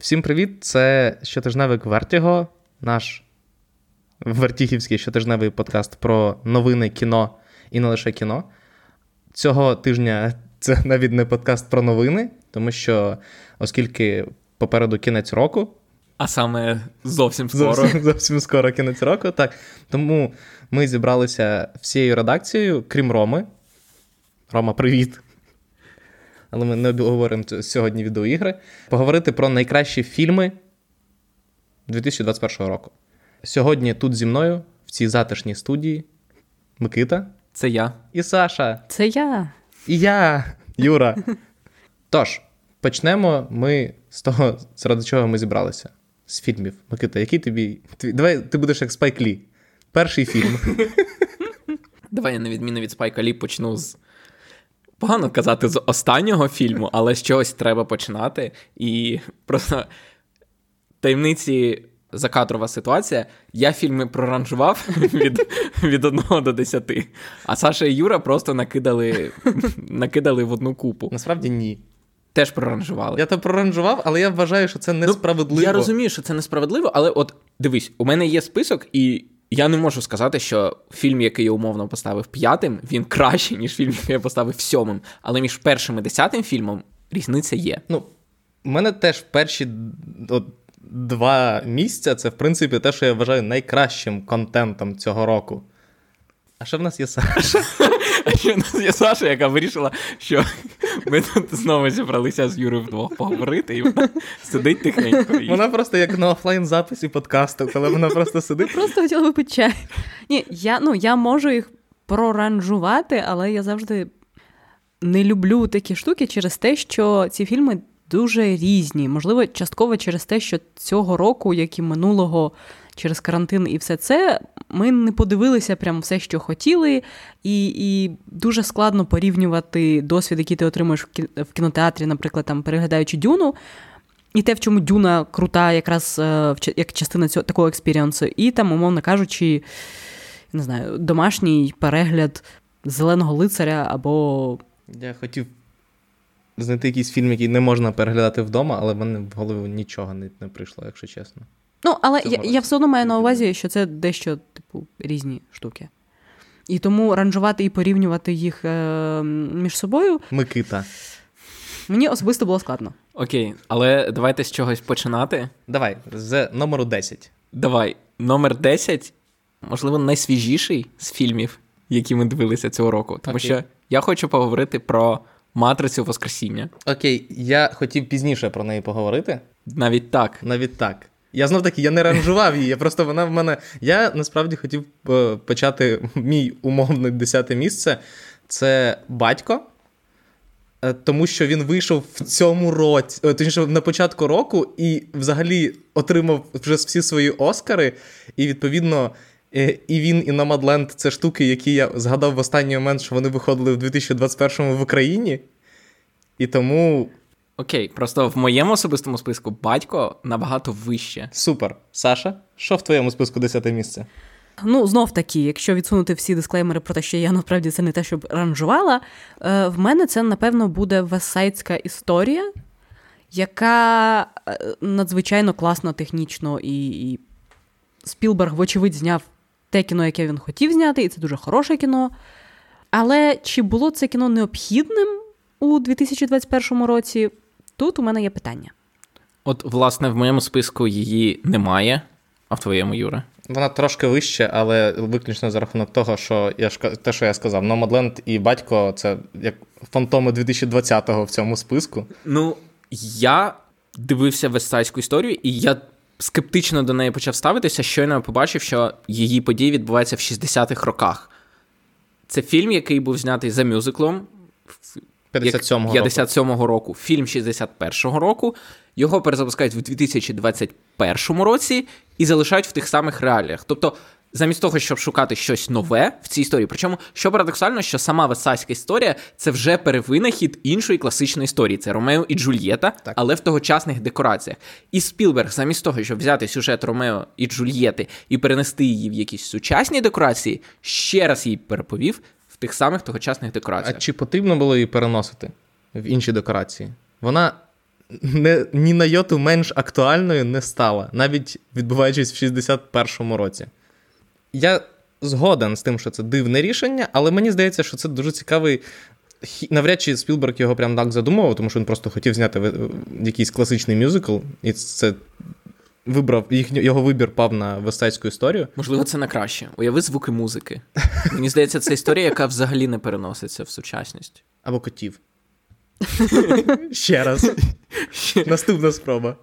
Всім привіт! Це щотижневик Вертіго, наш вертігівський щотижневий подкаст про новини кіно і не лише кіно. Цього тижня це навіть не подкаст про новини, тому що, оскільки попереду кінець року. А саме зовсім скоро. Зовсім, зовсім скоро кінець року, так. Тому ми зібралися всією редакцією, крім Роми. Рома, привіт! Але ми не обговоримо сьогодні відеоігри. Поговорити про найкращі фільми 2021 року. Сьогодні тут зі мною, в цій затишній студії, Микита. Це я. І Саша. Це я. І я, Юра. Тож, почнемо ми з того, заради чого ми зібралися. З фільмів. Микита, який тобі. Давай ти будеш як Спайк Лі. Перший фільм. Давай я на відміну від Спайка Лі почну з погано казати з останнього фільму, але з чогось треба починати. І просто таємниці закадрова ситуація. Я фільми проранжував від від 1 до 10, а Саша і Юра просто накидали накидали в одну купу. Насправді ні. Теж проранжували. Я то проранжував, але я вважаю, що це несправедливо. Ну, я розумію, що це несправедливо, але от дивись, у мене є список, і я не можу сказати, що фільм, який я умовно поставив п'ятим, він кращий, ніж фільм, який я поставив сьомим. Але між першим і десятим фільмом різниця є. Ну, у мене теж перші от, два місця це, в принципі, те, що я вважаю найкращим контентом цього року. А що в нас є Саша? А ще в нас є Саша, яка вирішила, що ми тут знову зібралися з Юрою вдвох поговорити, і вона сидить тихенько. І... Вона просто як на офлайн-записі подкасту, коли вона просто сидить. Просто хотіла випити чай. Ні, я ну, я можу їх проранжувати, але я завжди не люблю такі штуки через те, що ці фільми дуже різні. Можливо, частково через те, що цього року, як і минулого, через карантин і все це, ми не подивилися прям все, що хотіли, і і дуже складно порівнювати досвід, який ти отримуєш в кінотеатрі, наприклад, там переглядаючи дюну. І те, в чому Дюна крута, якраз е, як частина цього такого експіріансу, і там, умовно кажучи, не знаю, домашній перегляд зеленого лицаря або. Я хотів знайти якийсь фільм, який не можна переглядати вдома, але в мене в голову нічого не, не прийшло, якщо чесно. Ну, але я, я все одно маю на увазі, що це дещо, типу, різні штуки. І тому ранжувати і порівнювати їх е, між собою. Микита. Мені особисто було складно. Окей, але давайте з чогось починати. Давай, з номеру 10. Давай, номер 10, можливо, найсвіжіший з фільмів, які ми дивилися цього року. Тому Окей. що я хочу поговорити про матрицю Воскресіння. Окей, я хотів пізніше про неї поговорити. Навіть так. Навіть так. Я знов таки я не ранжував її. я Просто вона в мене. Я насправді хотів е, почати мій умовне десяте місце. Це батько. Е, тому що він вийшов в цьому році, е, точніше, на початку року, і взагалі отримав вже всі свої Оскари. І відповідно, і він, і Номадленд це штуки, які я згадав в останній момент, що вони виходили в 2021 в Україні. І тому Окей, просто в моєму особистому списку батько набагато вище. Супер. Саша, що в твоєму списку десяте місце? Ну, знов таки, якщо відсунути всі дисклеймери про те, що я насправді це не те, щоб ранжувала, е, в мене це, напевно, буде весайдська історія, яка е, надзвичайно класно технічно і, і Спілберг, вочевидь, зняв те кіно, яке він хотів зняти, і це дуже хороше кіно. Але чи було це кіно необхідним у 2021 році? Тут у мене є питання. От, власне, в моєму списку її немає, а в твоєму, Юре? Вона трошки вище, але виключно за рахунок того, що я те, що я сказав, Номадленд і батько це як фантоми 2020-го в цьому списку. Ну, я дивився вестайську історію, і я скептично до неї почав ставитися, щойно побачив, що її події відбуваються в 60-х роках. Це фільм, який був знятий за мюзиклом. 57-го 57-го року. Фільм 61-го року. Його перезапускають в 2021 році і залишають в тих самих реаліях. Тобто, замість того, щоб шукати щось нове в цій історії. Причому, що парадоксально, що сама весайська історія це вже перевинахід іншої класичної історії. Це Ромео і Джульєта, так. але в тогочасних декораціях. І Спілберг, замість того, щоб взяти сюжет Ромео і Джульєти і перенести її в якісь сучасні декорації, ще раз її переповів в тих самих тогочасних декораціях. А чи потрібно було її переносити в інші декорації? Вона не, ні на йоту менш актуальною не стала, навіть відбуваючись в 61-му році. Я згоден з тим, що це дивне рішення, але мені здається, що це дуже цікавий. Навряд чи Спілберг його прям так задумував, тому що він просто хотів зняти якийсь класичний мюзикл, і це вибрав їх, його вибір пав на вестайську історію. Можливо, це на краще. Уяви звуки музики. Мені здається, це історія, яка взагалі не переноситься в сучасність. Або котів. Ще раз. Наступна спроба.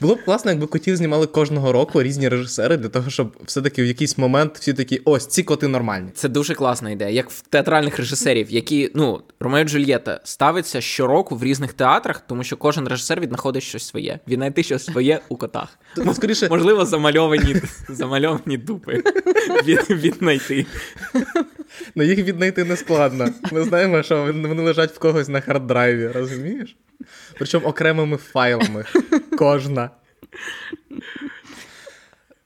Було б класно, якби котів знімали кожного року різні режисери для того, щоб все-таки в якийсь момент всі такі ось ці коти нормальні. Це дуже класна ідея, як в театральних режисерів, які ну Ромео Джульєта ставиться щороку в різних театрах, тому що кожен режисер віднаходить щось своє. Він знайти щось своє у котах. Ну, скоріше... Можливо, замальовані замальовані дупи від, віднайти. Ну їх віднайти не складно. Ми знаємо, що вони лежать в когось на hard drive і, розумієш? Причому окремими файлами. Кожна.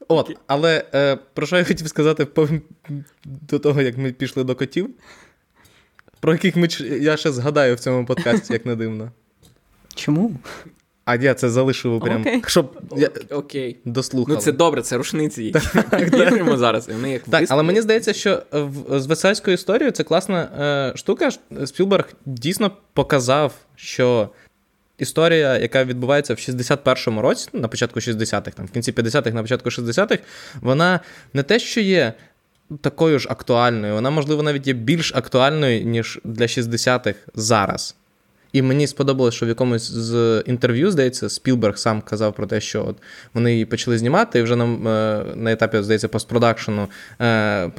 От, але е, про що я хотів сказати до того, як ми пішли до котів, про яких ми я ще згадаю в цьому подкасті, як не дивно. Чому? А я це залишив прям, Окей. щоб я Окей. дослухав. Ну це добре, це рушниці, віримо зараз. І вони як Так, але мені здається, що в, з Версальською історією це класна е, штука. Спілберг дійсно показав, що історія, яка відбувається в 61-му році, на початку 60-х, там, в кінці 50-х, на початку 60-х, вона не те, що є такою ж актуальною, вона, можливо, навіть є більш актуальною, ніж для 60-х зараз. І мені сподобалось, що в якомусь з інтерв'ю, здається, Спілберг сам казав про те, що от вони її почали знімати, і вже на, е, на етапі, здається, постпродакшену е,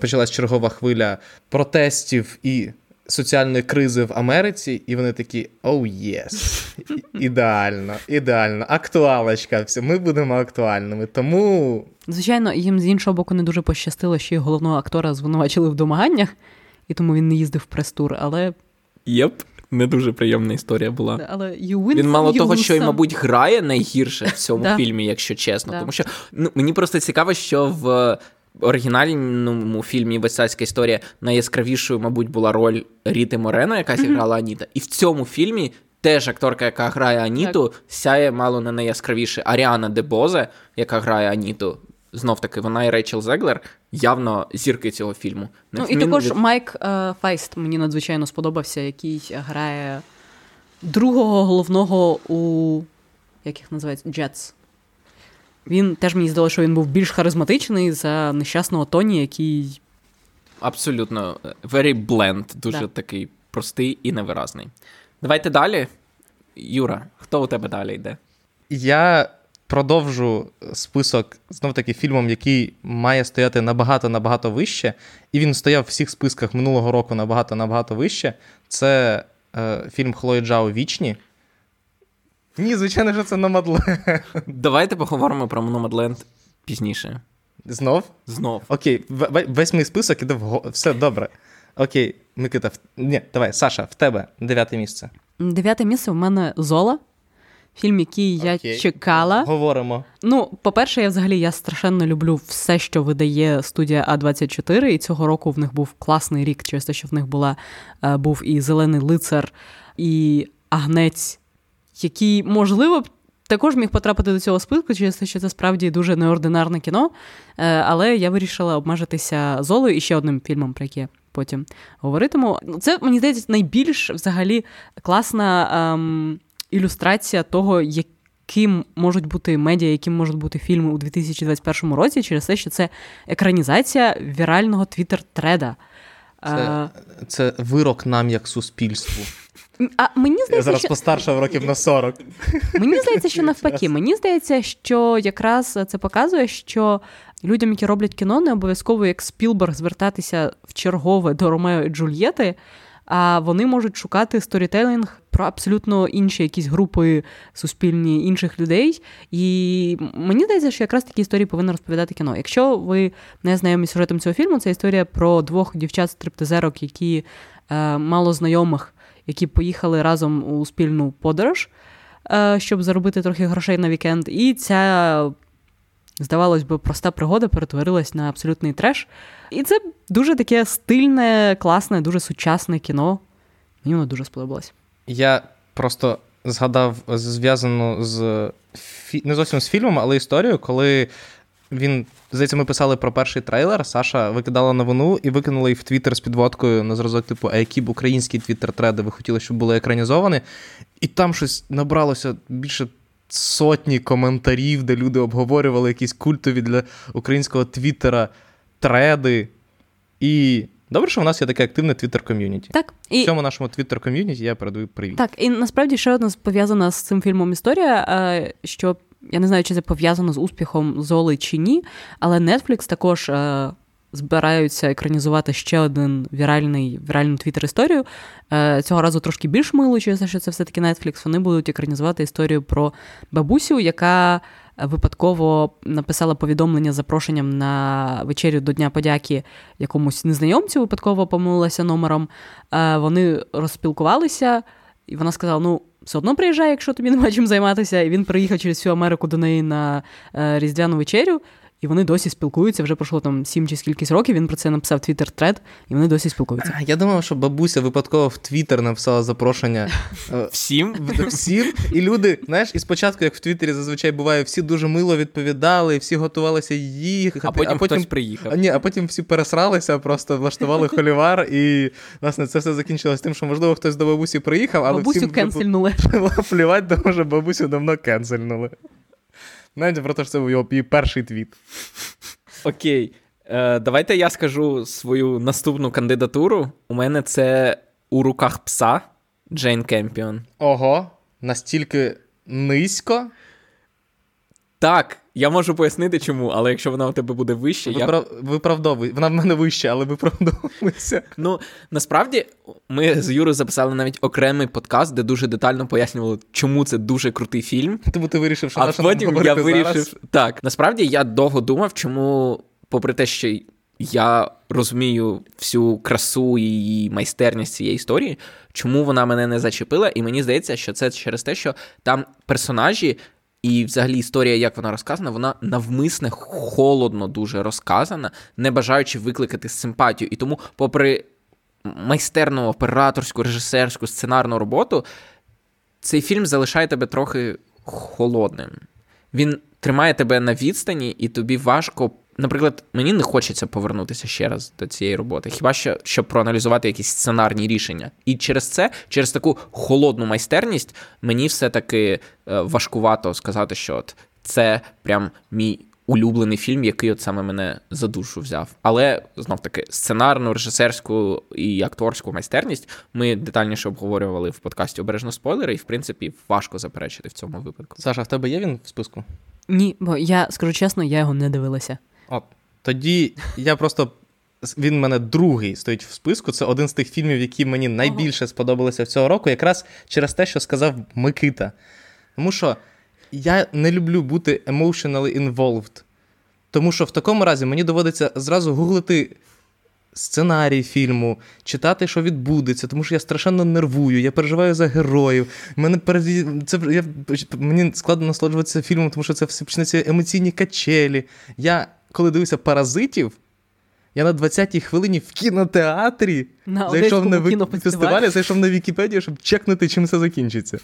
почалась чергова хвиля протестів і соціальної кризи в Америці, і вони такі: оу, oh, єс! Yes. Ідеально, ідеально, актуалочка, все, ми будемо актуальними. Тому. Звичайно, їм з іншого боку не дуже пощастило, що головного актора звинувачили в домаганнях, і тому він не їздив в прес-тур, але. Єп. Не дуже приємна історія була. Але you win Він мало you того, що й, мабуть, грає найгірше в цьому фільмі, якщо чесно. Тому що ну, мені просто цікаво, що в оригінальному фільмі Весальська історія найяскравішою, мабуть, була роль Ріти Морено, яка зіграла Аніта. І в цьому фільмі теж акторка, яка грає Аніту, сяє мало не найяскравіше. Аріана Дебозе, яка грає Аніту. Знов таки, вона і Рейчел Зеглер явно зірки цього фільму. Ну, і також від- Майк е, Файст мені надзвичайно сподобався, який грає другого головного у як їх називається? Джетс. Він теж мені здалося, що він був більш харизматичний за нещасного Тоні, який. Абсолютно very bland, дуже Да. такий простий і невиразний. Давайте далі. Юра, хто у тебе далі йде? Я продовжу список знов таки фільмом, який має стояти набагато-набагато вище, і він стояв в всіх списках минулого року набагато-набагато вище. Це е, фільм Хлої Джао Вічні. Ні, звичайно, що це Номадленд. Давайте поговоримо про Номадленд пізніше. Знов? Знов. Окей, весь мій список іде в все добре. Окей, Микита, в... ні, давай, Саша, в тебе дев'яте місце. Дев'яте місце в мене Зола. Фільм, який я Окей. чекала. Говоримо. Ну, по-перше, я взагалі я страшенно люблю все, що видає студія А24, і цього року в них був класний рік, через те, що в них була, е, був і Зелений лицар, і Агнець, який, можливо, також міг потрапити до цього списку, через те, що це справді дуже неординарне кіно. Е, Але я вирішила обмежитися золою і ще одним фільмом, про який я потім говоритиму. Ну, Це, мені здається, найбільш взагалі класна ем, ілюстрація того, як ким можуть бути медіа, яким можуть бути фільми у 2021 році, через те, що це екранізація вірального твіттер-треда. Це, це вирок нам як суспільству. А мені Я здається, зараз що, постаршав років на 40. мені здається, що навпаки. Мені здається, що якраз це показує, що людям, які роблять кіно, не обов'язково як Спілберг звертатися в чергове до Ромео і Джульєти, а вони можуть шукати сторітелінг про абсолютно інші якісь групи суспільні інших людей. І мені здається, що якраз такі історії повинно розповідати кіно. Якщо ви не знайомі з сюжетом цього фільму, це історія про двох дівчат-стриптизерок, які е, мало знайомих, які поїхали разом у спільну подорож, е, щоб заробити трохи грошей на вікенд. І ця, здавалось би, проста пригода перетворилась на абсолютний треш. І це дуже таке стильне, класне, дуже сучасне кіно. Мені воно дуже сподобалось. Я просто згадав зв'язану з не зовсім з фільмом, але історію, коли він, здається, ми писали про перший трейлер. Саша викидала новину і викинула її в Твіттер з підводкою на зразок, типу, а які б українські твіттер-треди ви хотіли, щоб були екранізовані. І там щось набралося більше сотні коментарів, де люди обговорювали якісь культові для українського твіттера треди. І добре, що в нас є таке активне твіттер-ком'юніті. Так, І... В цьому нашому твіттер-ком'юніті я передаю привіт. Так, і насправді ще одна пов'язана з цим фільмом історія, е, що я не знаю, чи це пов'язано з успіхом Золи чи ні, але Netflix також е, збираються екранізувати ще один віральний, віральну твіттер-історію. Е, Цього разу трошки більш через що це все-таки Netflix. Вони будуть екранізувати історію про бабусю, яка випадково написала повідомлення з запрошенням на вечерю до Дня подяки якомусь незнайомцю, випадково помилилася номером. Е, Вони розспілкувалися, і вона сказала: ну. Все одно приїжджає, якщо тобі нема чим займатися. І він приїхав через всю Америку до неї на е, різдвяну вечерю, і вони досі спілкуються. Вже пройшло там сім чи скількись років. Він про це написав твіттер тред, і вони досі спілкуються. А, Я думав, що бабуся випадково в Твіттер написала запрошення е, Всім? всім. І люди, знаєш, і спочатку, як в Твіттері зазвичай буває, всі дуже мило відповідали, всі готувалися їхати. А потім хтось приїхав. А, ні, а потім всі пересралися, просто влаштували холівар, і власне це все закінчилось тим, що можливо хтось до бабусі приїхав, але Бабусю всім кенсельнули. плівати, тому що бабусю давно кенсельнули. Навіть про те, що це був його перший твіт. Окей. Е, давайте я скажу свою наступну кандидатуру. У мене це у руках пса Джейн Кемпіон. Ого, настільки низько. Так, я можу пояснити чому, але якщо вона у тебе буде вище, я. Виправдовуй. Вона в мене вища, але виправдовуйся. Ну, насправді, ми з Юрою записали навіть окремий подкаст, де дуже детально пояснювали, чому це дуже крутий фільм. Тому ти вирішив, що А наша потім я вирішив. зараз? Так, насправді я довго думав, чому, попри те, що я розумію всю красу і майстерність цієї історії, чому вона мене не зачепила, і мені здається, що це через те, що там персонажі. І взагалі історія, як вона розказана, вона навмисне холодно дуже розказана, не бажаючи викликати симпатію. І тому, попри майстерну операторську, режисерську, сценарну роботу, цей фільм залишає тебе трохи холодним. Він тримає тебе на відстані, і тобі важко. Наприклад, мені не хочеться повернутися ще раз до цієї роботи, хіба що щоб проаналізувати якісь сценарні рішення. І через це, через таку холодну майстерність, мені все-таки е, важкувато сказати, що от це прям мій улюблений фільм, який от саме мене за душу взяв. Але знов таки сценарну, режисерську і акторську майстерність ми детальніше обговорювали в подкасті Обережно спойлери, і в принципі важко заперечити в цьому випадку. Саша, в тебе є він в списку? Ні, бо я скажу чесно, я його не дивилася. От. Тоді я просто. Він в мене другий стоїть в списку. Це один з тих фільмів, які мені найбільше сподобалися цього року, якраз через те, що сказав Микита. Тому що я не люблю бути emotionally involved. Тому що в такому разі мені доводиться зразу гуглити сценарій фільму, читати, що відбудеться, тому що я страшенно нервую, я переживаю за героїв. Мене перед... це... я... Мені складно насолоджуватися фільмом, тому що це все почнеться емоційні качелі. Я, коли дивився паразитів, я на 20-й хвилині в кінотеатрі На зайшов на фестивалі, зайшов на Вікіпедію, щоб чекнути, чим це закінчиться.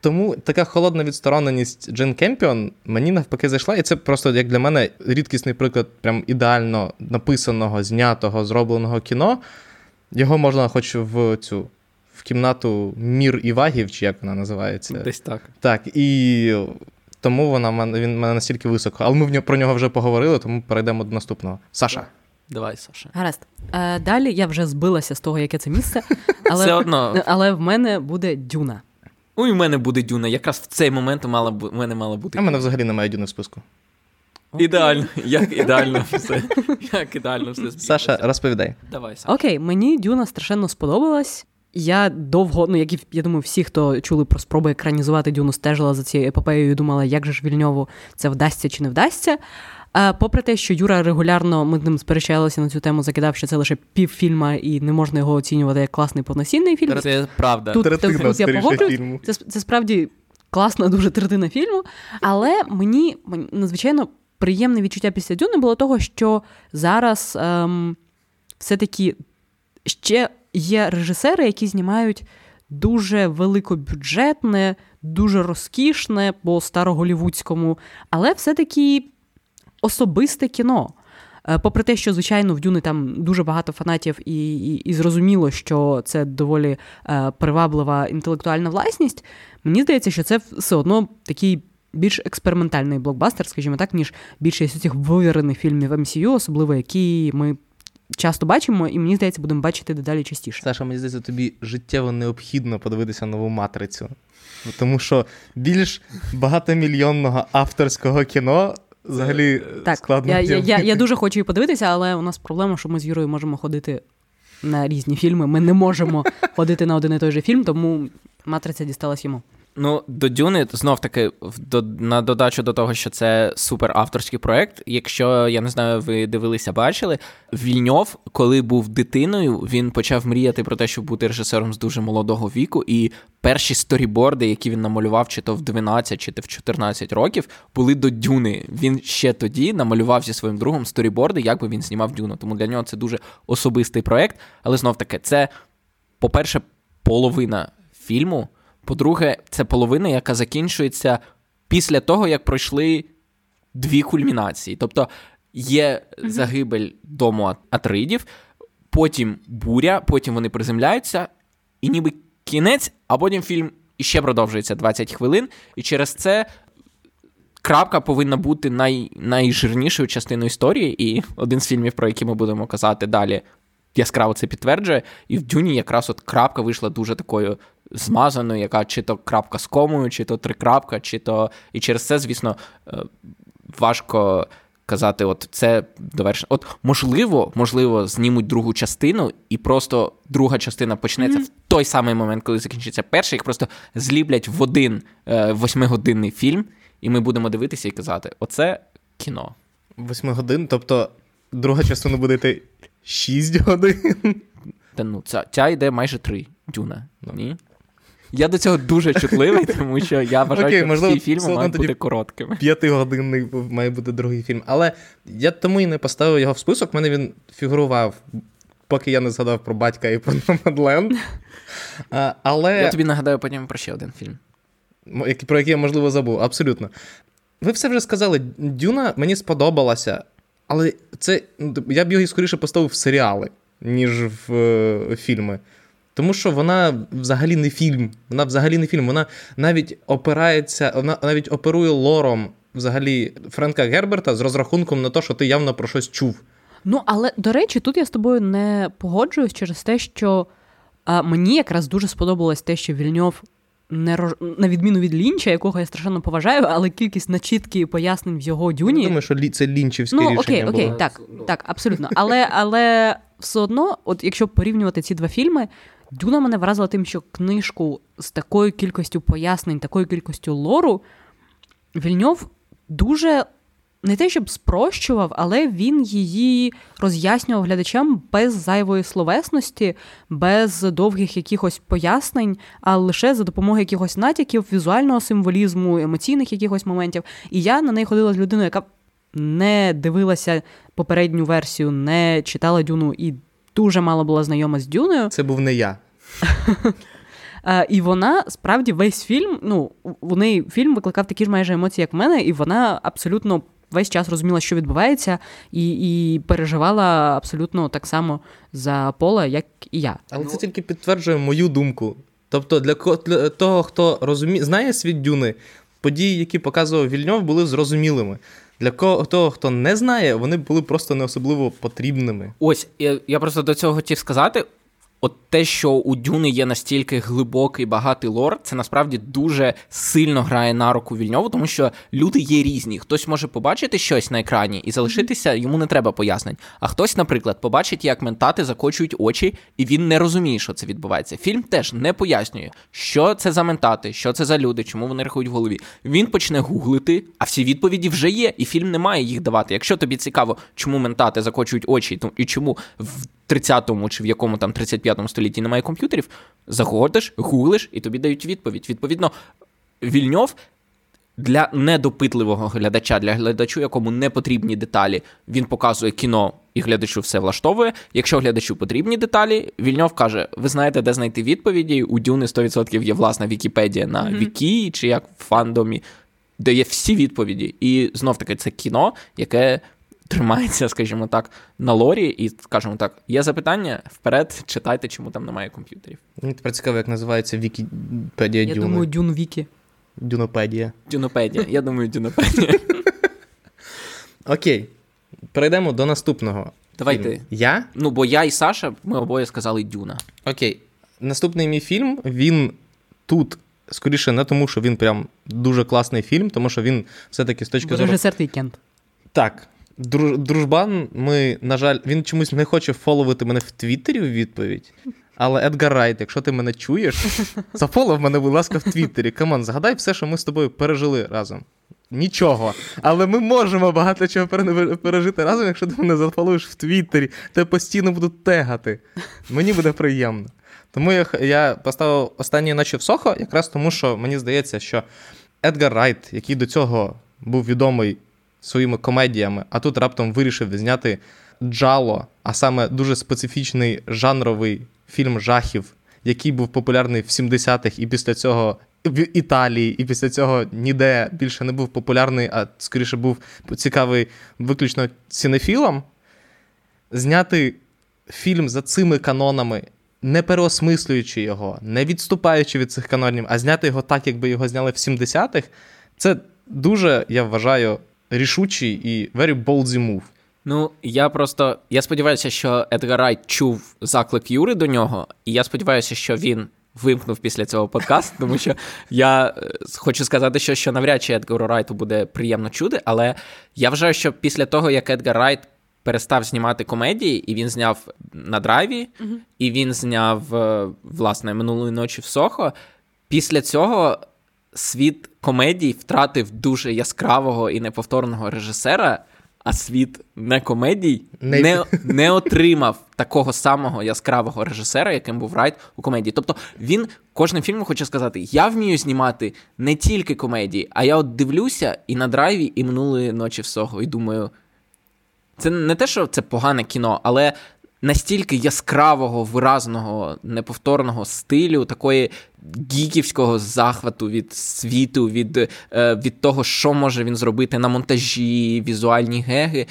Тому така холодна відстороненість Джен Кемпіон мені навпаки зайшла, і це просто як для мене рідкісний приклад прям ідеально написаного, знятого, зробленого кіно. Його можна хоч в цю в кімнату Мір і Вагів, чи як вона називається. Десь так. Так, і тому вона мене- він мене настільки високо. Але ми в нього- про нього вже поговорили, тому перейдемо до наступного. Саша. Давай, Саша. Гаразд. Е, далі я вже збилася з того, яке це місце, але, Все одно. але в мене буде дюна. Ой, у мене буде дюна. Якраз в цей момент мала бу- у мене мала бути. А в мене взагалі немає дюни в списку. Ідеально, як ідеально все. Як ідеально все. Саша, розповідай. Давай, Саша. Окей, мені Дюна страшенно сподобалась. Я довго, ну як і я думаю, всі, хто чули про спроби екранізувати Дюну, стежила за цією епопеєю і думала, як же ж Вільньову це вдасться чи не вдасться. А попри те, що Юра регулярно ми з ним сперечалися на цю тему, закидав, що це лише півфільма і не можна його оцінювати як класний повноцінний фільм. Це правда. Тут, Третина, тут я погоджуюсь. фільму. Це, це справді класна дуже третина фільму. Але мені, мені надзвичайно приємне відчуття після Дюни було того, що зараз ем, все-таки ще є режисери, які знімають дуже великобюджетне, дуже розкішне по староголівудському, але все-таки особисте кіно. Е, попри те, що, звичайно, в Дюни там дуже багато фанатів, і і, і зрозуміло, що це доволі е, приваблива інтелектуальна власність, мені здається, що це все одно такий більш експериментальний блокбастер, скажімо так, ніж більшість цих вивірених фільмів MCU, особливо які ми часто бачимо, і мені здається, будемо бачити дедалі частіше. Саша, мені здається, тобі життєво необхідно подивитися нову матрицю. Тому що більш багатомільйонного авторського кіно взагалі так, складно. Я, я, я, я дуже хочу її подивитися, але у нас проблема, що ми з Юрою можемо ходити на різні фільми. Ми не можемо ходити на один і той же фільм, тому матриця дісталась йому. Ну, до Дюни знов таки до, на додачу до того, що це супер авторський проект. Якщо я не знаю, ви дивилися, бачили, Вільньов, коли був дитиною, він почав мріяти про те, щоб бути режисером з дуже молодого віку. І перші сторіборди, які він намалював, чи то в 12, чи то в 14 років, були до Дюни. Він ще тоді намалював зі своїм другом сторіборди, як би він знімав Дюну. Тому для нього це дуже особистий проект. Але знов таки, це, по-перше, половина фільму. По-друге, це половина, яка закінчується після того, як пройшли дві кульмінації. Тобто є загибель дому Атридів, потім буря, потім вони приземляються, і ніби кінець, а потім фільм іще продовжується 20 хвилин, і через це. Крапка повинна бути най, найжирнішою частиною історії, і один з фільмів, про які ми будемо казати далі, яскраво це підтверджує. І в Дюні якраз от крапка вийшла дуже такою змазаною, яка чи то крапка з комою, чи то трикрапка, чи то. І через це, звісно, е, важко казати, от це довершення. От, можливо, можливо, знімуть другу частину, і просто друга частина почнеться mm-hmm. в той самий момент, коли закінчиться перша, їх просто зліплять в один е, восьмигодинний фільм, і ми будемо дивитися і казати: оце кіно. Восьми годин, тобто друга частина буде йти 6 годин. Та ну, ця, ця йде майже три дюна. No. Ні? Я до цього дуже чутливий, тому що я вважаю, Окей, що можливо, всі фільми мають бути короткими. П'ятигодинний має бути другий фільм. Але я тому і не поставив його в список. У мене він фігурував, поки я не згадав про батька і про Номадленд. Але... Я тобі нагадаю потім про ще один фільм. Про який я, можливо, забув. Абсолютно. Ви все вже сказали, Дюна мені сподобалася, але це я б його скоріше поставив в серіали, ніж в е, фільми. Тому що вона взагалі не фільм. Вона взагалі не фільм. Вона навіть опирається, вона навіть оперує лором взагалі Френка Герберта з розрахунком на те, що ти явно про щось чув. Ну, але до речі, тут я з тобою не погоджуюсь через те, що а, мені якраз дуже сподобалось те, що Вільньов не рож... на відміну від Лінча, якого я страшенно поважаю, але кількість начітки і пояснень в його дюні. Я думаю, що це лінчівське ну, рішення окей, окей, було. так, так, абсолютно. Але але все одно, от якщо порівнювати ці два фільми, Дюна мене вразила тим, що книжку з такою кількістю пояснень, такою кількістю лору, Вільньов дуже не те, щоб спрощував, але він її роз'яснював глядачам без зайвої словесності, без довгих якихось пояснень, а лише за допомогою якихось натяків, візуального символізму, емоційних якихось моментів. І я на неї ходила з людиною, яка не дивилася попередню версію, не читала Дюну і дуже мало була знайома з Дюною. Це був не я. І вона справді весь фільм, ну, у неї фільм викликав такі ж майже емоції, як в мене, і вона абсолютно весь час розуміла, що відбувається, і і переживала абсолютно так само за Пола, як і я. Але це тільки підтверджує мою думку. Тобто, для, для того, хто розуміє, знає світ Дюни, події, які показував Вільньов, були зрозумілими. Для того, хто не знає, вони були просто не особливо потрібними. Ось я просто до цього хотів сказати. От те, що у Дюни є настільки глибокий багатий лор, це насправді дуже сильно грає на руку вільньову, тому що люди є різні. Хтось може побачити щось на екрані і залишитися, йому не треба пояснень. А хтось, наприклад, побачить, як ментати закочують очі, і він не розуміє, що це відбувається. Фільм теж не пояснює, що це за ментати, що це за люди, чому вони рахують в голові. Він почне гуглити, а всі відповіді вже є, і фільм не має їх давати. Якщо тобі цікаво, чому ментати закочують очі, і чому в 30-му чи в якому там 35-му столітті немає комп'ютерів, заходиш, гуглиш, і тобі дають відповідь. Відповідно, Вільньов для недопитливого глядача, для глядачу, якому не потрібні деталі, він показує кіно і глядачу все влаштовує. Якщо глядачу потрібні деталі, Вільньов каже: ви знаєте, де знайти відповіді. У Дюни 100% є власна Вікіпедія на mm-hmm. Вікі чи як в фандомі, де є всі відповіді. І знов таки це кіно, яке. Тримається, скажімо так, на лорі, і скажімо так, є запитання вперед, читайте, чому там немає комп'ютерів. Мені тепер цікаво, як називається Вікіпедія Дюни. Я думаю, Дюн Вікі. Дюнопедія. Дюнопедія. Я думаю, Дюнопедія. Окей. Перейдемо до наступного. Давай фільму. ти. Я? Ну, бо я і Саша, ми обоє сказали Дюна. Окей. Наступний мій фільм, він тут. Скоріше, не тому, що він прям дуже класний фільм, тому що він все-таки з точки зору. Режисер Кент. Так. Друж... Дружбан, ми, на жаль, він чомусь не хоче фоловити мене в Твіттері у відповідь. Але Едгар Райт, якщо ти мене чуєш, зафолов мене, будь ласка, в Твіттері. Come on, згадай все, що ми з тобою пережили разом. Нічого. Але ми можемо багато чого пережити разом, якщо ти мене зафолуєш в Твіттері, тебе постійно буду тегати. Мені буде приємно. Тому я я поставив останній ночі в Сохо, якраз тому, що мені здається, що Едгар Райт, який до цього був відомий своїми комедіями, а тут раптом вирішив зняти джало, а саме дуже специфічний жанровий фільм жахів, який був популярний в 70-х, і після цього в Італії, і після цього ніде більше не був популярний, а скоріше був цікавий виключно сінефілам. Зняти фільм за цими канонами, не переосмислюючи його, не відступаючи від цих канонів, а зняти його так, якби його зняли в 70-х, це дуже, я вважаю, рішучий і very ballsy move. Ну, я просто я сподіваюся, що Едгар Райт чув заклик Юри до нього, і я сподіваюся, що він вимкнув після цього подкасту, тому що я е, хочу сказати, що що навряд чи Едгару Райту буде приємно чути, але я вважаю, що після того, як Едгар Райт перестав знімати комедії, і він зняв на драйві, е і він зняв е, власне минулої ночі в Сохо. Після цього світ комедій втратив дуже яскравого і неповторного режисера а світ не комедій не... не не, отримав такого самого яскравого режисера, яким був Райт у комедії. Тобто він кожним фільмом хоче сказати: я вмію знімати не тільки комедії, а я от дивлюся і на драйві, і минулої ночі в Сохо, і думаю. Це не те, що це погане кіно, але настільки яскравого, виразного, неповторного стилю, такої гіківського захвату від світу, від, е, від того, що може він зробити на монтажі, візуальні геги.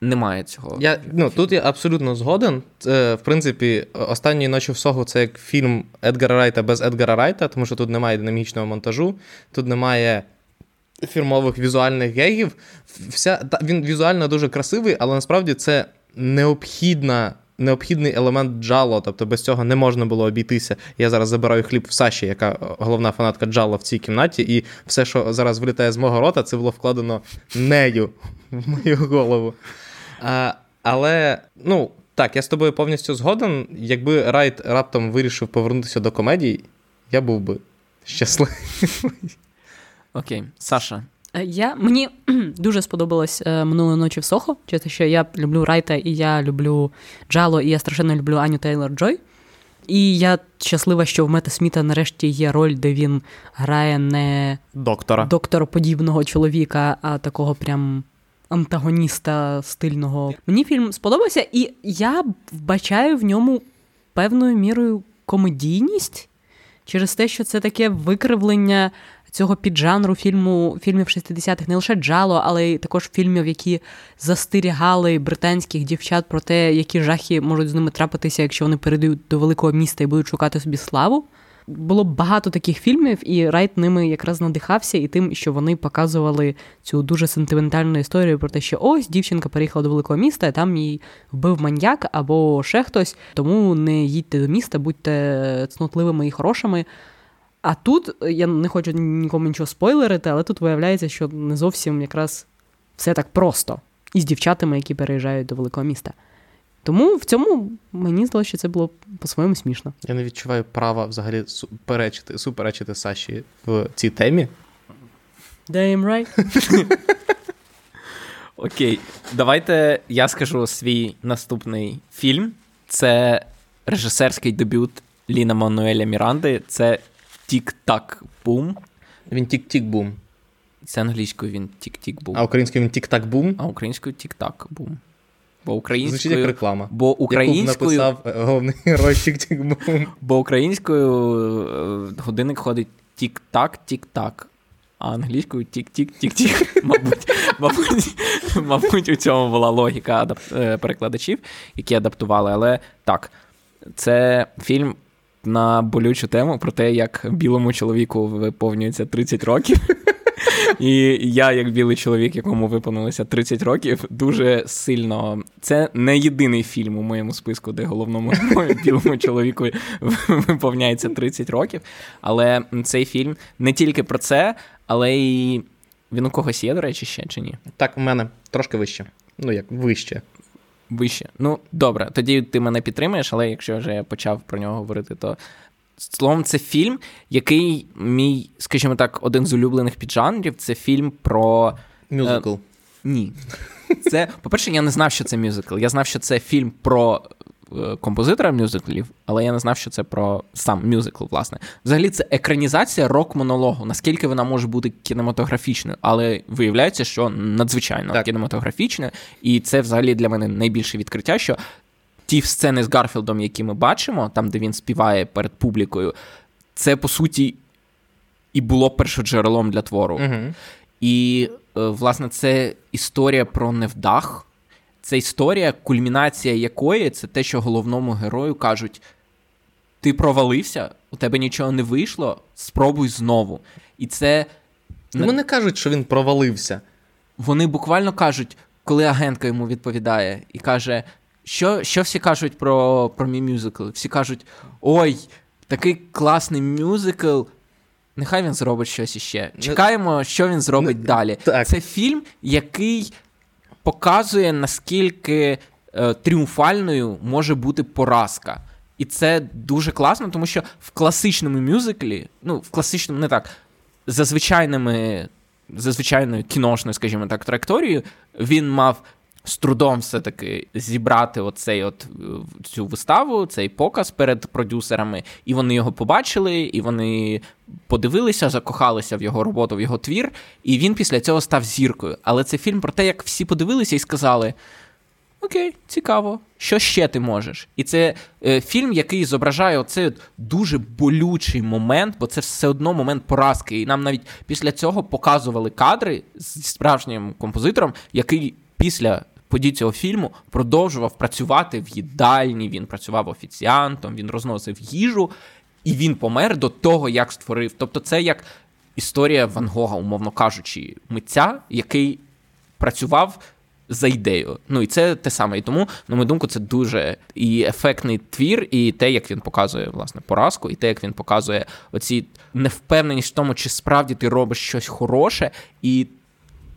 Немає цього. Я, ну, Тут я абсолютно згоден. Е, в принципі, останньої ночі в Согу це як фільм Едгара Райта без Едгара Райта, тому що тут немає динамічного монтажу, тут немає фірмових візуальних гегів. Вся, та, Він візуально дуже красивий, але насправді це необхідна. Необхідний елемент джало, тобто без цього не можна було обійтися. Я зараз забираю хліб в Саші, яка головна фанатка джало в цій кімнаті, і все, що зараз вилітає з мого рота, це було вкладено нею в мою голову. А, Але, ну, так, я з тобою повністю згоден. Якби Райт раптом вирішив повернутися до комедії, я був би щасливий. Окей, Саша, Е, я Мені дуже сподобалось е, минулої ночі в Сохо. Через що я люблю Райта, і я люблю Джало, і я страшенно люблю Аню Тейлор Джой. І я щаслива, що в Мета Сміта нарешті є роль, де він грає не доктора доктороподібного чоловіка, а такого прям антагоніста стильного. Мені фільм сподобався, і я вбачаю в ньому певною мірою комедійність через те, що це таке викривлення цього піджанру фільму фільмів 60-х, не лише джало, але й також фільмів, які застерігали британських дівчат про те, які жахи можуть з ними трапитися, якщо вони перейдуть до великого міста і будуть шукати собі славу. Було багато таких фільмів, і Райт ними якраз надихався і тим, що вони показували цю дуже сентиментальну історію про те, що ось дівчинка переїхала до великого міста, і там її вбив маньяк або ще хтось. Тому не їдьте до міста, будьте цнотливими і хорошими. А тут е, я не хочу нікому нічого спойлерити, але тут виявляється, що не зовсім якраз все так просто із дівчатами, які переїжджають до великого міста. Тому в цьому мені здалося, що це було по-своєму смішно. Я не відчуваю права взагалі суперечити, суперечити Саші в цій темі. Damn right. Окей, давайте я скажу свій наступний фільм. Це режисерський дебют Лін-Мануеля Міранди. Це Тік-так бум. Він tick, tick boom. Це англійською він tick, tick boom. А українською він тік-так-бум. А українською тік-так-бум. Бо Звучить як реклама. Бо Яку б написав е, головний герой tick, tick boom. бо українською е, годинник ходить тік-так, тік-так. А англійською tick-tick-tick-tick. Мабуть, мабуть, мабуть, у цьому була логіка е, перекладачів, які адаптували. Але так, це фільм на болючу тему про те, як білому чоловіку виповнюється 30 років. І я, як білий чоловік, якому виповнилося 30 років, дуже сильно. Це не єдиний фільм у моєму списку, де головному білому чоловіку виповняється 30 років. Але цей фільм не тільки про це, але й він у когось є, до речі, ще чи ні? Так, у мене трошки вище. Ну, як вище. Вище. Ну, добре, тоді ти мене підтримаєш, але якщо вже я почав про нього говорити, то словом, це фільм, який мій, скажімо так, один з улюблених піджанрів. Це фільм про. Мюзикл. Ні. Це, по-перше, я не знав, що це мюзикл. Я знав, що це фільм про е, композитора мюзиклів, але я не знав, що це про сам мюзикл, власне. Взагалі, це екранізація рок-монологу. Наскільки вона може бути кінематографічною, але виявляється, що надзвичайно Так. кінематографічною. І це взагалі для мене найбільше відкриття, що ті сцени з Гарфілдом, які ми бачимо, там, де він співає перед публікою, це по суті і було першоджерелом для твору. Угу. І, е, власне, це історія про невдах. Це історія, кульмінація якої це те, що головному герою кажуть: ти провалився, у тебе нічого не вийшло, спробуй знову. І це Йому не кажуть, що він провалився. вони буквально кажуть, коли агентка йому відповідає і каже, що, що всі кажуть про, про мій мюзикл? Всі кажуть: ой, такий класний мюзикл. Нехай він зробить щось іще. Чекаємо, що він зробить далі. так. Це фільм, який показує, наскільки е, тріумфальною може бути поразка. І це дуже класно, тому що в класичному мюзиклі, ну, в класичному, не так, за звичайними, за звичайною кіношною, скажімо так, траєкторією, він мав з трудом все-таки зібрати оцей от е, цю виставу, цей показ перед продюсерами, і вони його побачили, і вони подивилися, закохалися в його роботу, в його твір, і він після цього став зіркою. Але це фільм про те, як всі подивилися і сказали. Окей, цікаво. Що ще ти можеш? І це е, фільм, який зображає оцей дуже болючий момент, бо це все одно момент поразки. І нам навіть після цього показували кадри з справжнім композитором, який після подій цього фільму продовжував працювати в їдальні. Він працював офіціантом, він розносив їжу, і він помер до того, як створив. Тобто, це як історія Ван Гога, умовно кажучи, митця, який працював за ідею. Ну і це те саме. І тому, на мою думку, це дуже і ефектний твір, і те, як він показує власне поразку, і те, як він показує оці невпевненість в тому, чи справді ти робиш щось хороше, і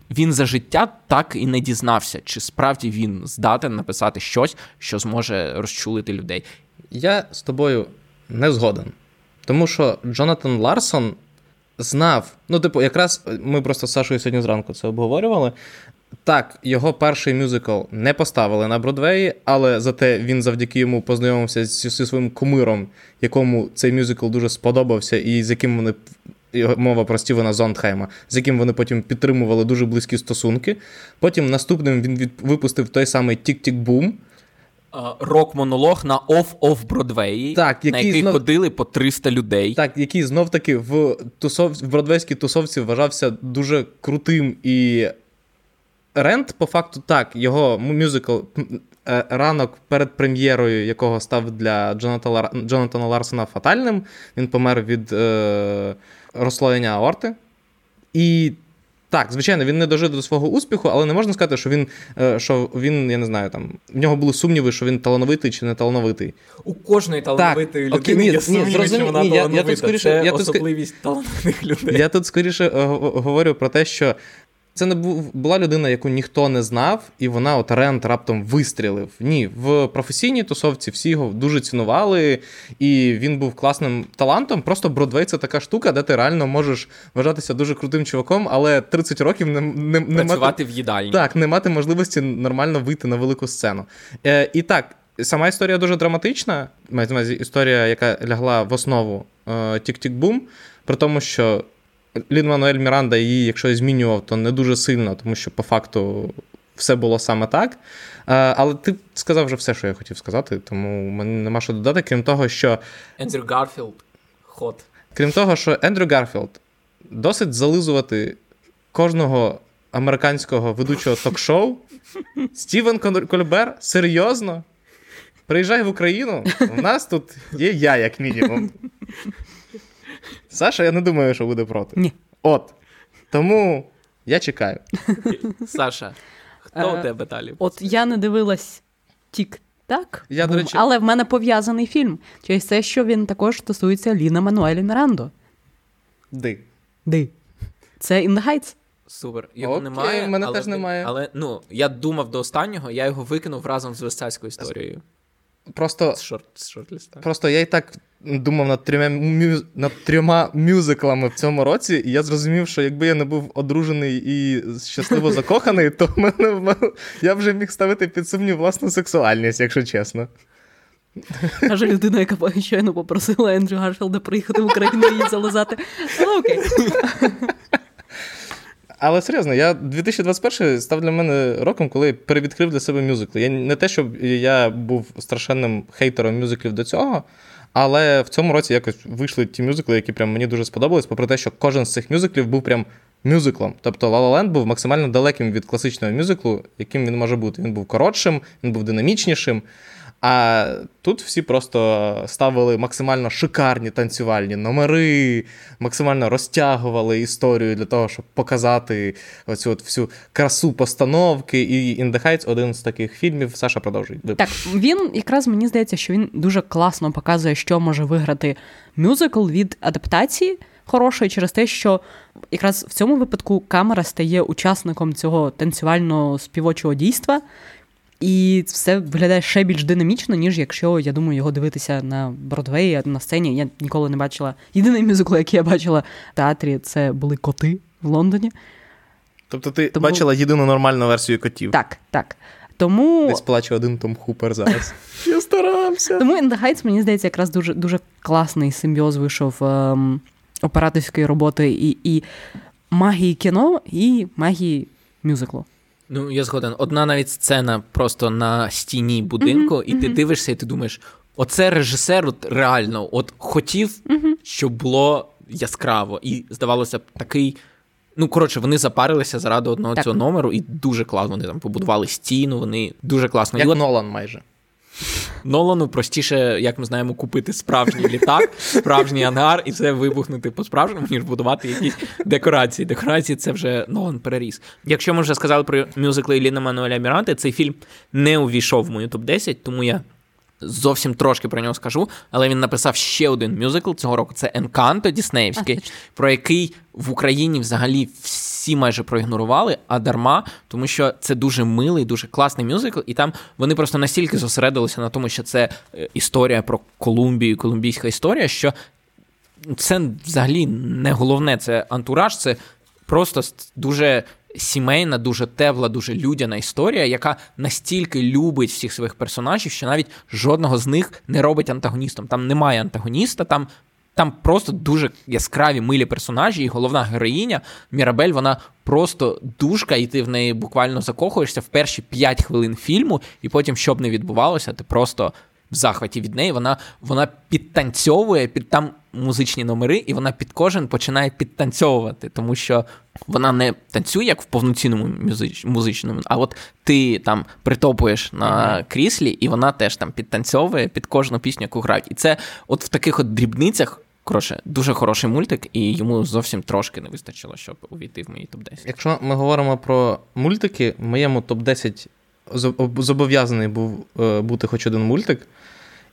він за життя так і не дізнався, чи справді він здатен написати щось, що зможе розчулити людей. Я з тобою не згоден. Тому що Джонатан Ларсон знав, ну, типу, якраз ми просто з Сашою сьогодні зранку це обговорювали. Так, його перший мюзикл не поставили на Бродвеї, але зате він завдяки йому познайомився зі, своїм кумиром, якому цей мюзикл дуже сподобався, і з яким вони мова про Стівена Зондхайма, з яким вони потім підтримували дуже близькі стосунки. Потім наступним він від, випустив той самий Tick, Tick Boom. Рок-монолог на оф-оф Бродвеї, Так, на який який знов- ходили по 300 людей. Так, який знов таки в тусов... в бродвейській тусовці вважався дуже крутим і. Рент, по факту, так, його мюзикл е, ранок перед прем'єрою, якого став для Джонатана Ларсона фатальним. Він помер від е... розслоєння аорти. І так, звичайно, він не дожив до свого успіху, але не можна сказати, що він, е, що він, я не знаю, там в нього були сумніви, що він талановитий чи не талановитий. У кожної талановитої так, людини ні, є ні, зрозумі- чи вона ні, я- я тут скоріше- Це я тут особливість талановитих людей. Я тут скоріше е, говорю про те, що це не був, була людина, яку ніхто не знав, і вона от Рент раптом вистрілив. Ні, в професійній тусовці всі його дуже цінували, і він був класним талантом. Просто Бродвей це така штука, де ти реально можеш вважатися дуже крутим чуваком, але 30 років не, не, не мати, в їдальні. так, не мати можливості нормально вийти на велику сцену. Е, і так, сама історія дуже драматична. Мається на увазі історія, яка лягла в основу е, Tick, Tick Boom, при тому, що Лін Мануель Міранда її, якщо змінював, то не дуже сильно, тому що по факту все було саме так. Е, але ти сказав вже все, що я хотів сказати, тому в мене нема що додати, крім того, що. Ендрю Гарфілд. Ход. Крім того, що Ендрю Гарфілд досить зализувати кожного американського ведучого ток-шоу. Стівен Кольбер серйозно. Приїжджай в Україну, в нас тут є я, як мінімум. Саша, я не думаю, що буде проти. Ні. От. Тому я чекаю. Саша, хто Е, у тебе далі? От я не дивилась тік-так, Я, до речі- але в мене пов'язаний фільм через те, що він також стосується Ліна Мануелі Мірандо. Ди. Ди. Це In the Heights. Супер. Його Окей, немає. мене але, теж немає. Але ну, я думав до останнього, я його викинув разом з вестацькою історією. Просто З шорт, з. Просто я і так думав над трьома, мю... над трьома мюзиклами в цьому році, і я зрозумів, що якби я не був одружений і щасливо закоханий, то мене, я вже міг ставити під сумнів власну сексуальність, якщо чесно. Каже людина, яка щойно попросила Ендрю Гарфілда приїхати в Україну і її зализати. Ну окей. Але серйозно, я 2021 став для мене роком, коли я перевідкрив для себе мюзикли. Я не те, щоб я був страшенним хейтером мюзиклів до цього, але в цьому році якось вийшли ті мюзикли, які прям мені дуже сподобались, попри те, що кожен з цих мюзиклів був прям мюзиклом. Тобто La La Land був максимально далеким від класичного мюзиклу, яким він може бути. Він був коротшим, він був динамічнішим. А тут всі просто ставили максимально шикарні танцювальні номери, максимально розтягували історію для того, щоб показати оцю от всю красу постановки. І In the Heights один з таких фільмів. Саша продовжуй. Так, він якраз мені здається, що він дуже класно показує, що може виграти мюзикл від адаптації хорошої через те, що якраз в цьому випадку камера стає учасником цього танцювального співочого дійства. І все виглядає ще більш динамічно, ніж якщо я думаю його дивитися на Бродвеї, на сцені. Я ніколи не бачила. Єдиний мюзикл, який я бачила в театрі, це були коти в Лондоні. Тобто ти Тому- бачила єдину нормальну версію котів. Так, так. Тому Десь плаче один Том Хупер зараз. Я старався. Тому In the Heights, мені здається, якраз дуже дуже класний симбіоз вийшов ем, операторської роботи і, і магії кіно, і магії мюзиклу. Ну, я згоден. Одна навіть сцена просто на стіні будинку, і ти дивишся, і ти думаєш, оце режисер от реально от хотів, щоб було яскраво. І здавалося б, такий. Ну, коротше, вони запарилися заради одного Так. цього номеру, і дуже класно. Вони там побудували стіну, вони дуже класно. Як і от Нолан майже. Нолану простіше, як ми знаємо, купити справжній літак, справжній ангар, і це вибухнути по-справжньому, ніж будувати якісь декорації. Декорації це вже Нолан переріс. Якщо ми вже сказали про мюзикли Ліна Мануеля Міранти, цей фільм не увійшов в мою топ-10, тому я. Зовсім трошки про нього скажу, але він написав ще один мюзикл цього року. Це Енканто Діснеївський, про який в Україні взагалі всі майже проігнорували, а дарма, тому що це дуже милий, дуже класний мюзикл, і там вони просто настільки зосередилися на тому, що це е, історія про Колумбію, колумбійська історія, що це взагалі не головне, це антураж, це просто дуже сімейна, дуже тепла, дуже людяна історія, яка настільки любить всіх своїх персонажів, що навіть жодного з них не робить антагоністом. Там немає антагоніста, там. Там просто дуже яскраві милі персонажі, і головна героїня Мірабель, вона просто душка, і ти в неї буквально закохуєшся в перші 5 хвилин фільму, і потім, що б не відбувалося, ти просто в захваті від неї. Вона, вона підтанцьовує під там музичні номери, і вона під кожен починає підтанцьовувати, тому що вона не танцює як в повноцінному музич, музичному, а от ти там притопуєш на кріслі, і вона теж там підтанцьовує під кожну пісню, яку грають. І це от в таких от дрібницях. Коротше, дуже хороший мультик, і йому зовсім трошки не вистачило, щоб увійти в мої топ-10. Якщо ми говоримо про мультики, в моєму топ-10 зобов'язаний був е, бути хоч один мультик.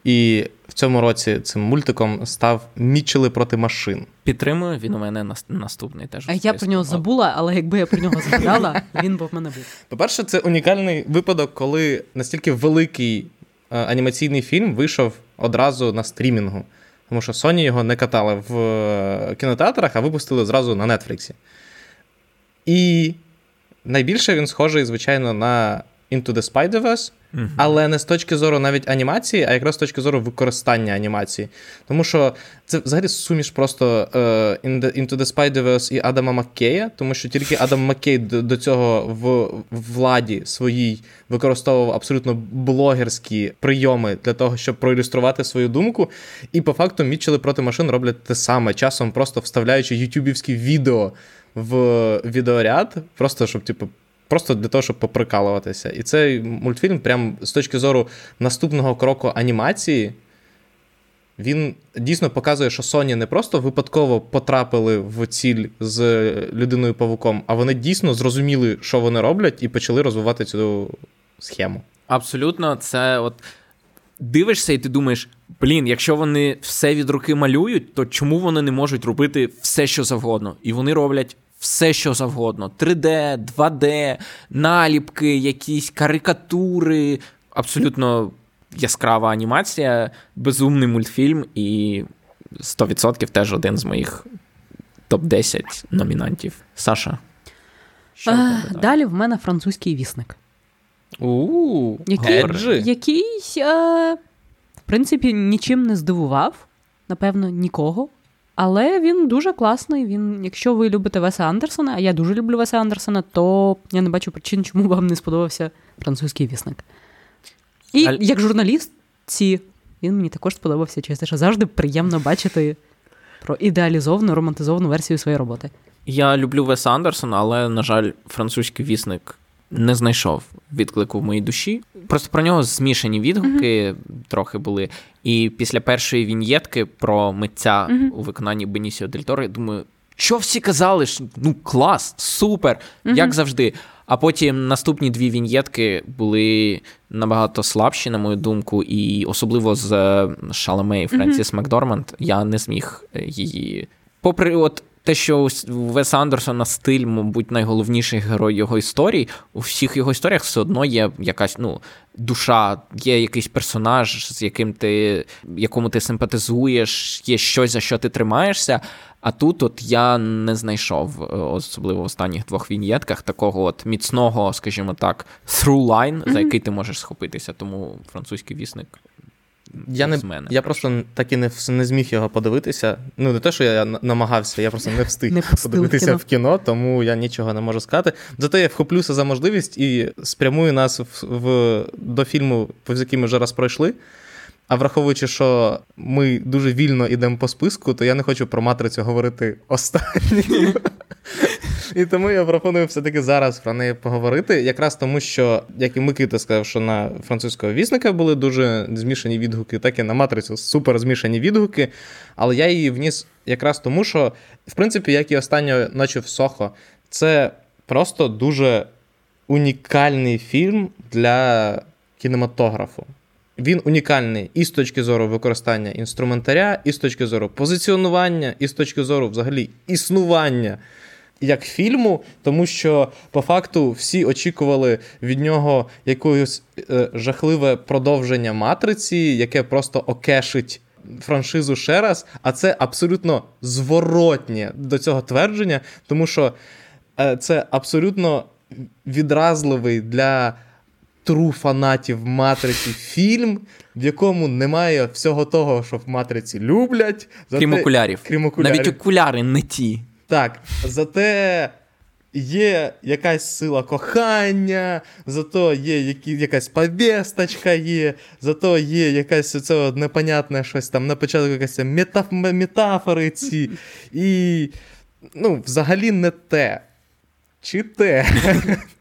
І в цьому році цим мультиком став Мічели проти машин. Підтримую, він у мене наступний теж. А я про нього забула, але якби я про нього згадала, він би в мене був. По-перше, це унікальний випадок, коли настільки великий е, анімаційний фільм вийшов одразу на стрімінгу. Тому що Sony його не катали в е, кінотеатрах, а випустили зразу на Netflix. І найбільше він схожий, звичайно, на Into the Spider-Verse. Але не з точки зору навіть анімації, а якраз з точки зору використання анімації. Тому що це взагалі суміш просто е, Into the Spider-Verse і Адама Маккея, тому що тільки Адам Маккей до, до цього в владі своїй використовував абсолютно блогерські прийоми для того, щоб проілюструвати свою думку. І по факту Мітчели проти машин роблять те саме, часом просто вставляючи ютюбівські відео в відеоряд, просто щоб, типу. Просто для того, щоб поприкалуватися. І цей мультфільм, прям з точки зору наступного кроку анімації, він дійсно показує, що Sony не просто випадково потрапили в ціль з людиною павуком, а вони дійсно зрозуміли, що вони роблять, і почали розвивати цю схему. Абсолютно, це от. Дивишся, і ти думаєш, блін, якщо вони все від руки малюють, то чому вони не можуть робити все, що завгодно? І вони роблять все, що завгодно: 3D, 2D, наліпки, якісь карикатури, абсолютно яскрава анімація, безумний мультфільм, і 100% теж один з моїх топ-10 номінантів. Саша. Що а, далі в мене французький вісник. У, який, який а, в принципі, нічим не здивував, напевно, нікого. Але він дуже класний. Він, Якщо ви любите Веса Андерсона, а я дуже люблю Веса Андерсона, то я не бачу причин, чому вам не сподобався французький вісник. І а... як журналіст, ці, він мені також сподобався через те, що завжди приємно бачити про ідеалізовану, романтизовану версію своєї роботи. Я люблю Веса Андерсона, але, на жаль, французький вісник не знайшов відклику в моїй душі. Просто про нього змішані відгуки mm-hmm. трохи були. І після першої віньєтки про митця mm-hmm. у виконанні Бенісіо Дель Торо, я думаю, що всі казали? Ну, клас, супер, mm-hmm. як завжди. А потім наступні дві віньєтки були набагато слабші, на мою думку, і особливо з Шаламе і Френсіс Макдорманд я не зміг е, її. Попри от те, що у Веса Андерсона стиль, мабуть, найголовніший герой його історії, у всіх його історіях все одно є якась ну, душа, є якийсь персонаж, з яким ти, якому ти симпатизуєш, є щось, за що ти тримаєшся. А тут от я не знайшов, е, особливо в останніх двох віньєтках, такого от міцного, скажімо так, through line, mm-hmm. за який ти можеш схопитися. Тому французький вісник я не, мене. я просто так і не не зміг його подивитися. Ну, не те, що я намагався, я просто не встиг не подивитися в кіно. в кіно, тому я нічого не можу сказати. Зате я вхоплюся за можливість і спрямую нас в, в до фільму, повз який ми вже раз пройшли. А враховуючи, що ми дуже вільно йдемо по списку, то я не хочу про матрицю говорити останнім. І тому я пропоную все-таки зараз про неї поговорити. Якраз тому, що, як і Микита сказав, що на французького вісника були дуже змішані відгуки, так і на матрицю супер змішані відгуки. Але я її вніс якраз тому, що, в принципі, як і останньої ночі в Сохо, це просто дуже унікальний фільм для кінематографу. Він унікальний і з точки зору використання інструментаря, і з точки зору позиціонування, і з точки зору взагалі існування як фільму, тому що по факту всі очікували від нього якогось е, жахливе продовження матриці, яке просто окешить. Франшизу ще раз, а це абсолютно зворотнє до цього твердження, тому що е, це абсолютно відразливий для тру фанатів матриці фільм, в якому немає всього того, що в матриці люблять. Крім окулярів. Крім окулярів. Навіть окуляри не ті. Так, зате є якась сила кохання, зато є які, якась повісточка є, зато є якась оце непонятне щось там на початку якась метаф, метафори ці. І ну, взагалі не те. Чи те?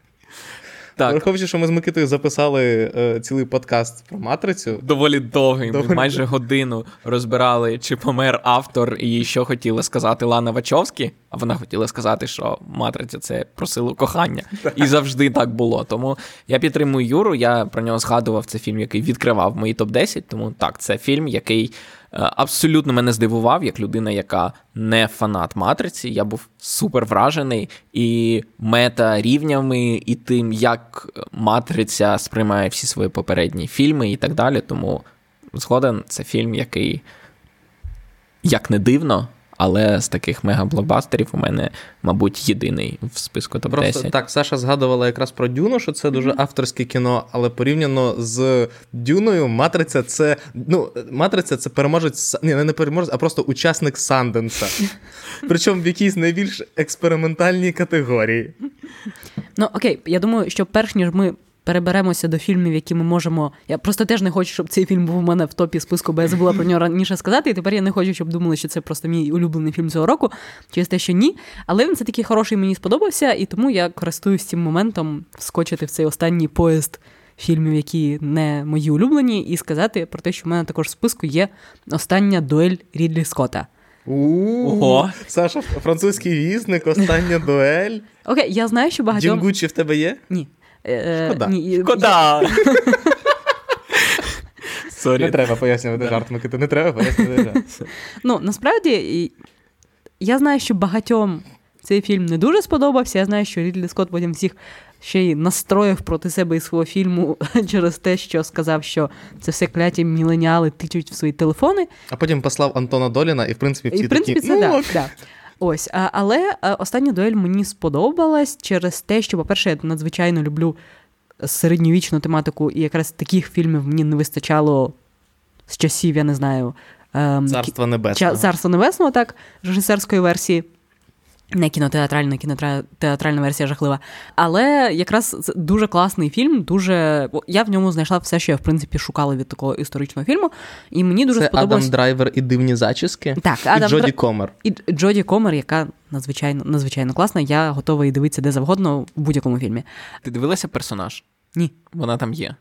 Так. Враховуючи, що ми з Микитою записали е, цілий подкаст про матрицю. Доволі довгий. Доволі... Ми майже годину розбирали, чи помер автор, і що хотіла сказати Лана Вачовські. А вона хотіла сказати, що матриця це про силу кохання. І завжди так було. Тому я підтримую Юру. Я про нього згадував. Це фільм, який відкривав мої топ-10. Тому так, це фільм, який абсолютно мене здивував, як людина, яка не фанат матриці. Я був супер вражений і мета рівнями, і тим, як матриця сприймає всі свої попередні фільми і так далі. Тому згоден це фільм, який, як не дивно, але з таких мегаблокбастерів у мене, мабуть, єдиний в списку топ 10 Просто так, Саша згадувала якраз про Дюну, що це дуже авторське кіно, але порівняно з Дюною, Матриця це. Ну, Матриця це переможець. Ні, не переможець, а просто учасник Санденса. Причому в якійсь найбільш експериментальній категорії. Ну окей, я думаю, що перш ніж ми переберемося до фільмів, які ми можемо. Я просто теж не хочу, щоб цей фільм був у мене в топі списку, бо я забула про нього раніше сказати. І тепер я не хочу, щоб думали, що це просто мій улюблений фільм цього року, через те, що ні. Але він це такий хороший, мені сподобався, і тому я користуюсь цим моментом вскочити в цей останній поїзд. Фільмів, які не мої улюблені, і сказати про те, що в мене також в списку є остання дуель Рідлі Скотта. Ого. Саша, французький вісник, остання дуель. Окей, я знаю, що багатьом... Джингучі в тебе є? Ні. Е, Шкода. ні, Шкода! Не треба пояснювати жарт, Микита, не треба пояснювати жарт. Ну, насправді, я знаю, що багатьом цей фільм не дуже сподобався. Я знаю, що Рідлі Скотт потім всіх ще й настроїв проти себе і свого фільму через те, що сказав, що це все кляті міленіали тичуть в свої телефони. А потім послав Антона Доліна, і в принципі всі І в принципі, такі, це ну, да, да. Ось, але остання дуель мені сподобалась через те, що, по-перше, я надзвичайно люблю середньовічну тематику, і якраз таких фільмів мені не вистачало з часів, я не знаю. ем, Царство Небесного. Царство Небесного, так, режисерської версії. Не кінотеатральна, кінотеатральна версія жахлива. Але якраз це дуже класний фільм. Дуже я в ньому знайшла все, що я в принципі шукала від такого історичного фільму. І мені дуже Це сподобалось. Адам Драйвер і дивні зачіски. Так, і Адам Дра- Джоді Комер. І Джоді Комер, яка надзвичайно надзвичайно класна. Я готова її дивитися де завгодно в будь-якому фільмі. Ти дивилася персонаж? Ні. Вона там є.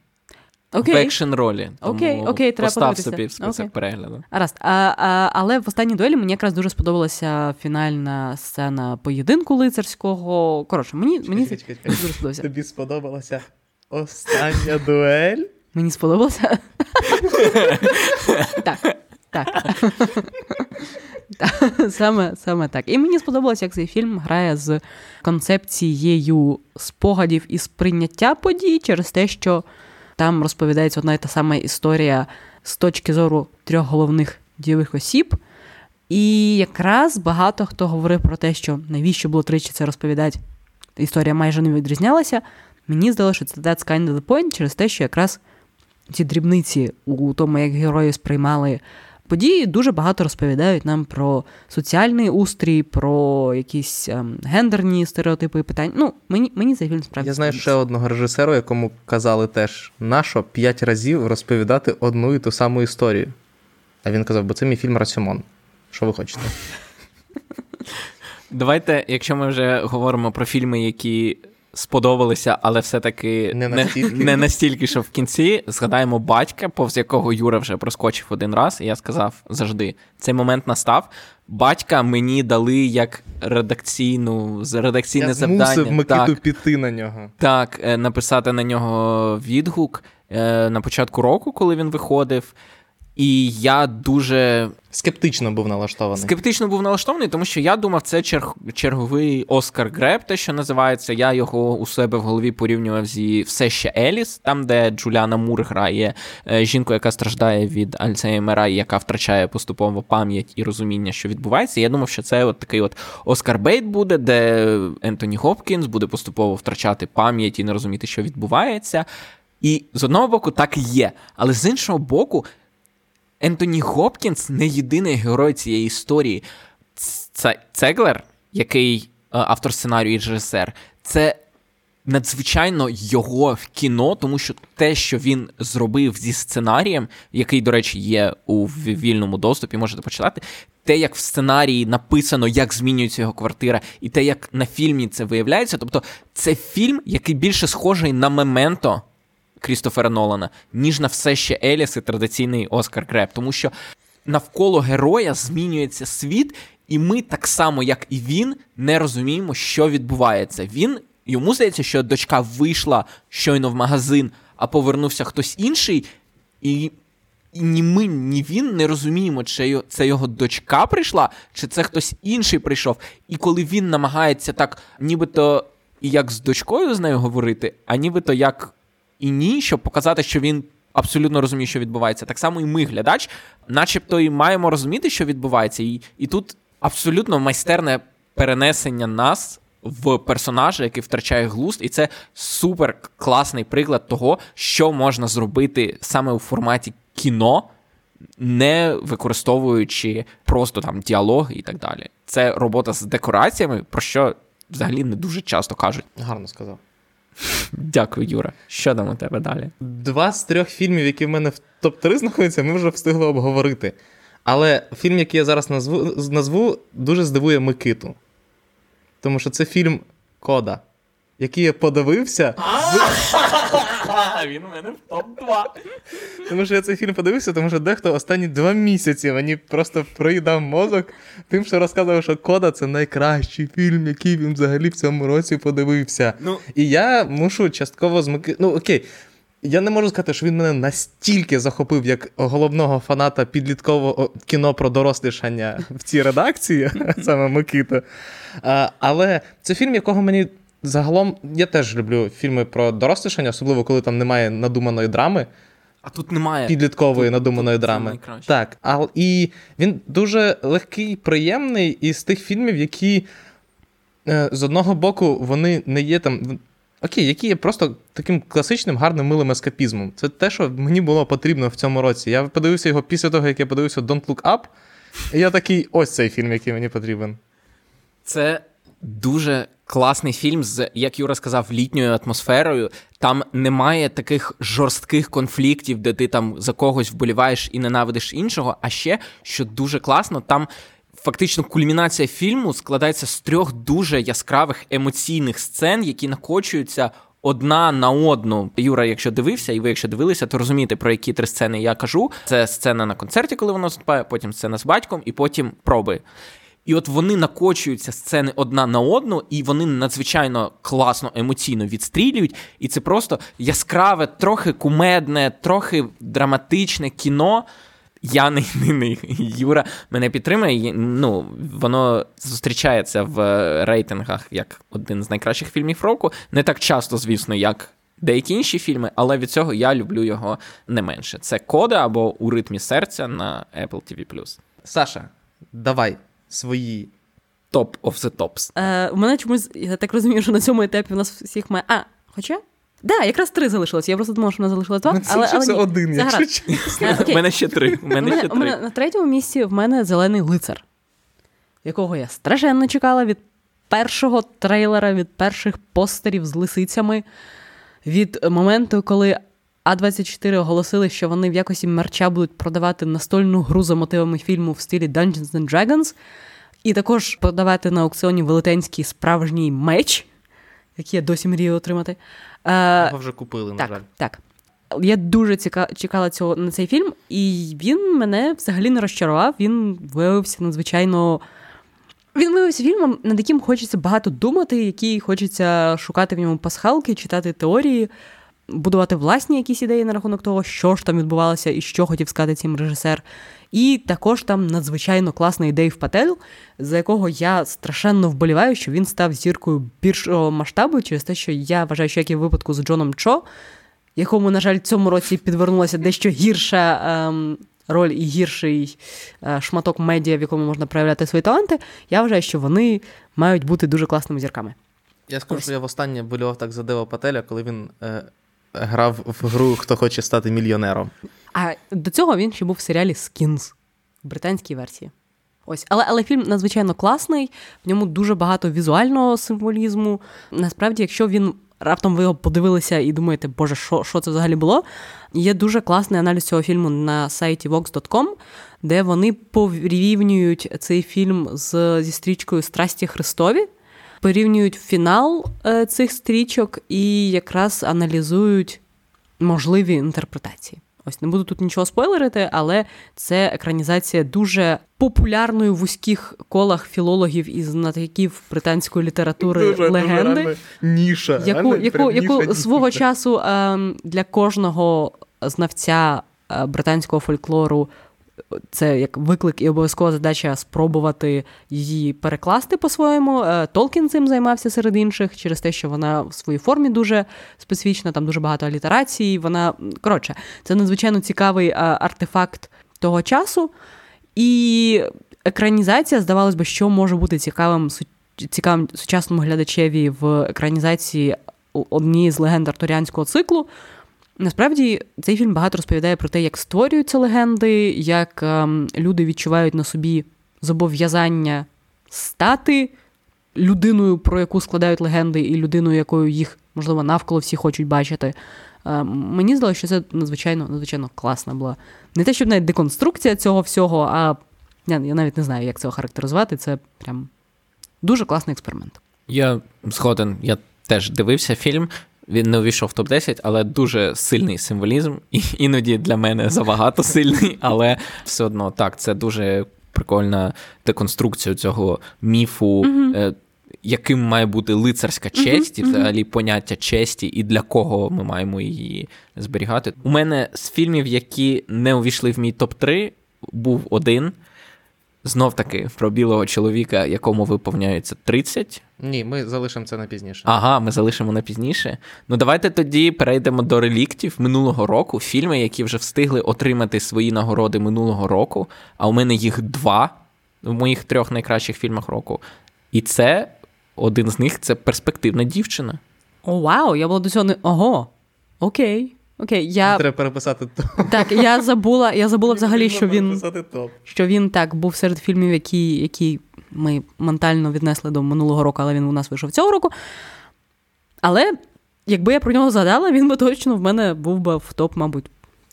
В екшн ролі. Тому Окей, окей, треба постав подивитися. собі в список Окей. перегляду. Гаразд. А, а, але в останній дуелі мені якраз дуже сподобалася фінальна сцена поєдинку лицарського. Коротше, мені, мені це Чекай, чекай, дуже сподобалося. Тобі сподобалася остання дуель? Мені сподобалося. Так, так. Так, Саме, саме так. І мені сподобалося, як цей фільм грає з концепцією спогадів і сприйняття подій через те, що там розповідається одна і та сама історія з точки зору трьох головних дійових осіб. І якраз багато хто говорив про те, що навіщо було тричі це розповідати. Історія майже не відрізнялася. Мені здалося, що це that's kind of the point через те, що якраз ці дрібниці у тому, як герої сприймали події, дуже багато розповідають нам про соціальний устрій, про якісь ем, гендерні стереотипи і питання. Ну, мені, мені цей фільм справді. Я знаю ще одного режисера, якому казали теж нащо п'ять разів розповідати одну і ту саму історію. А він казав, бо це мій фільм Расюмон. Що ви хочете? Давайте, якщо ми вже говоримо про фільми, які сподобалися, але все-таки Не настільки. не, не настільки, що в кінці згадаємо батька, повз якого Юра вже проскочив один раз, і я сказав завжди: цей момент настав. Батька мені дали як редакційну редакційне Я завдання. змусив Микиту так, піти на нього. так, е, написати на нього відгук е, на початку року, коли він виходив. І я дуже Скептично був налаштований. Скептично був налаштований, тому що я думав, це черг... черговий Оскар Греб, те, що називається. Я його у себе в голові порівнював зі все ще Еліс, там, де Джуліана Мур грає е, жінку, яка страждає від Альцгеймера, і яка втрачає поступово пам'ять і розуміння, що відбувається. Я думав, що це от такий от Оскар-bait буде, де Ентоні Гопкінс буде поступово втрачати пам'ять і не розуміти, що відбувається. І з одного боку, так і є. Але з іншого боку. Ентоні Гопкінс не єдиний герой цієї історії. Це Зеллер, який е, автор сценарію і режисер, це надзвичайно його кіно, тому що те, що він зробив зі сценарієм, який, до речі, є у вільному доступі, можете почитати. Те, як в сценарії написано, як змінюється його квартира, і те, як на фільмі це виявляється. Тобто, це фільм, який більше схожий на мементо Крістофера Нолана, ніж на все ще Еліс і традиційний Оскар Греб. Тому що навколо героя змінюється світ, і ми так само, як і він, не розуміємо, що відбувається. Він йому здається, що дочка вийшла щойно в магазин, а повернувся хтось інший, і. І ні ми, ні він не розуміємо, чи це його дочка прийшла, чи це хтось інший прийшов. І коли він намагається так, нібито і як з дочкою з нею говорити, а нібито як і ні, щоб показати, що він абсолютно розуміє, що відбувається. Так само і ми, глядач, начебто і маємо розуміти, що відбувається. І, і тут абсолютно майстерне перенесення нас в персонажа, який втрачає глузд, і це супер класний приклад того, що можна зробити саме у форматі кіно, не використовуючи просто там діалоги і так далі. Це робота з декораціями, про що взагалі не дуже часто кажуть. Гарно сказав. Дякую, Юра. Що там у тебе далі? Два з трьох фільмів, які в мене в топ-3 знаходяться, ми вже встигли обговорити. Але фільм, який я зараз назву, назву дуже здивує Микиту. Тому що це фільм Кода, який я подивився. Він у мене в топ-2. Тому що я цей фільм подивився, тому що дехто останні два місяці мені просто проїдав мозок тим, що розказував, що Кода це найкращий фільм, який він взагалі в цьому році подивився. Ну... І я мушу частково змики. Ну, окей. Я не можу сказати, що він мене настільки захопив, як головного фаната підліткового кіно про дорослішання в цій редакції, саме Микита. Але це фільм, якого мені загалом я теж люблю фільми про дорослішання, особливо коли там немає надуманої драми. А тут немає підліткової тут, надуманої тут драми. Так, а, і він дуже легкий, приємний із тих фільмів, які е, з одного боку вони не є там. Окей, які є просто таким класичним, гарним милим ескапізмом. Це те, що мені було потрібно в цьому році. Я подивився його після того, як я подивився Don't Look Up, і я такий: ось цей фільм, який мені потрібен. Це дуже класний фільм з, як Юра сказав, літньою атмосферою. Там немає таких жорстких конфліктів, де ти там за когось вболіваєш і ненавидиш іншого. А ще, що дуже класно, там. Фактично, кульмінація фільму складається з трьох дуже яскравих емоційних сцен, які накочуються одна на одну. Юра, якщо дивився, і ви, якщо дивилися, то розумієте, про які три сцени я кажу. Це сцена на концерті, коли воно виступає, потім сцена з батьком, і потім проби. І от вони накочуються сцени одна на одну, і вони надзвичайно класно, емоційно відстрілюють. І це просто яскраве, трохи кумедне, трохи драматичне кіно. Я не, не, Юра мене підтримує. Ну, воно зустрічається в рейтингах як один з найкращих фільмів року. Не так часто, звісно, як деякі інші фільми, але від цього я люблю його не менше. Це кода або у ритмі серця на Apple TV+. Саша, давай свої. Top of the tops. Е, У мене чомусь, я так розумію, що на цьому етапі у нас всіх має. А, хоча? Да, якраз три залишилось. Я просто думала, що в нас залишилось два. Ну, це але, але це один, це якщо чесно. У мене ще три. У мене, ще три. У мене на третьому місці в мене зелений лицар, якого я страшенно чекала від першого трейлера, від перших постерів з лисицями, від моменту, коли. А24 оголосили, що вони в якості мерча будуть продавати настольну гру за мотивами фільму в стилі Dungeons and Dragons, і також продавати на аукціоні велетенський справжній меч, який я досі мрію отримати. Його вже купили, на так, жаль. Так. Я дуже ціка... чекала цього на цей фільм, і він мене взагалі не розчарував. Він виявився надзвичайно. Він виявився фільмом, над яким хочеться багато думати, який хочеться шукати в ньому пасхалки, читати теорії, будувати власні якісь ідеї на рахунок того, що ж там відбувалося і що хотів сказати цим режисер. І також там надзвичайно класний Дейв Патель, за якого я страшенно вболіваю, що він став зіркою більшого масштабу через те, що я вважаю, що як і в випадку з Джоном Чо, якому, на жаль, цьому році підвернулася дещо гірша ем, роль і гірший е, шматок медіа, в якому можна проявляти свої таланти. Я вважаю, що вони мають бути дуже класними зірками. Я скажу, що я востаннє болював так за Дева Пателя, коли він е, грав в гру Хто хоче стати мільйонером. А до цього він ще був в серіалі Skins в британській версії. Ось, але але фільм надзвичайно класний, в ньому дуже багато візуального символізму. Насправді, якщо він раптом ви його подивилися і думаєте, боже, що що це взагалі було? Є дуже класний аналіз цього фільму на сайті vox.com, де вони порівнюють цей фільм з, зі стрічкою Страсті Христові, порівнюють фінал е, цих стрічок і якраз аналізують можливі інтерпретації. Ось не буду тут нічого спойлерити, але це екранізація дуже популярної в вузьких колах філологів і знатоків британської літератури дуже, легенди, дуже ніша, яку яку, яку ніша, свого часу ем, для кожного знавця е, британського фольклору. Це як виклик і обов'язкова задача спробувати її перекласти по-своєму. Е, Толкін цим займався серед інших через те, що вона в своїй формі дуже специфічна, там дуже багато алітерацій. Вона коротше, це надзвичайно цікавий артефакт того часу. І екранізація, здавалось би, що може бути цікавим цікавим сучасному глядачеві в екранізації однієї з легенд арторіанського циклу. Насправді цей фільм багато розповідає про те, як створюються легенди, як ем, люди відчувають на собі зобов'язання стати людиною, про яку складають легенди, і людиною, якою їх, можливо, навколо всі хочуть бачити. Ем, мені здалося, що це надзвичайно надзвичайно класна була. Не те, щоб навіть деконструкція цього всього, а я, навіть не знаю, як це охарактеризувати. Це прям дуже класний експеримент. Я згоден, я теж дивився фільм. Він не увійшов в топ-10, але дуже сильний символізм. І іноді для мене забагато сильний, але все одно так, це дуже прикольна деконструкція цього міфу. Mm-hmm. Яким має бути лицарська честь, і mm-hmm. взагалі поняття честі, і для кого ми маємо її зберігати. У мене з фільмів, які не увійшли в мій топ-3, був один. Знов таки про білого чоловіка, якому виповняється 30. Ні, ми залишимо це на пізніше. Ага, ми залишимо на пізніше. Ну давайте тоді перейдемо до реліктів минулого року. Фільми, які вже встигли отримати свої нагороди минулого року. А у мене їх два в моїх трьох найкращих фільмах року. І це один з них це перспективна дівчина. О, вау! Я була до цього не. Ого! Окей. Окей, я... Треба переписати топ. Так, я забула я забула взагалі, що він що він так був серед фільмів, які які ми ментально віднесли до минулого року, але він у нас вийшов цього року. Але якби я про нього згадала, він би точно в мене був би в топ, мабуть,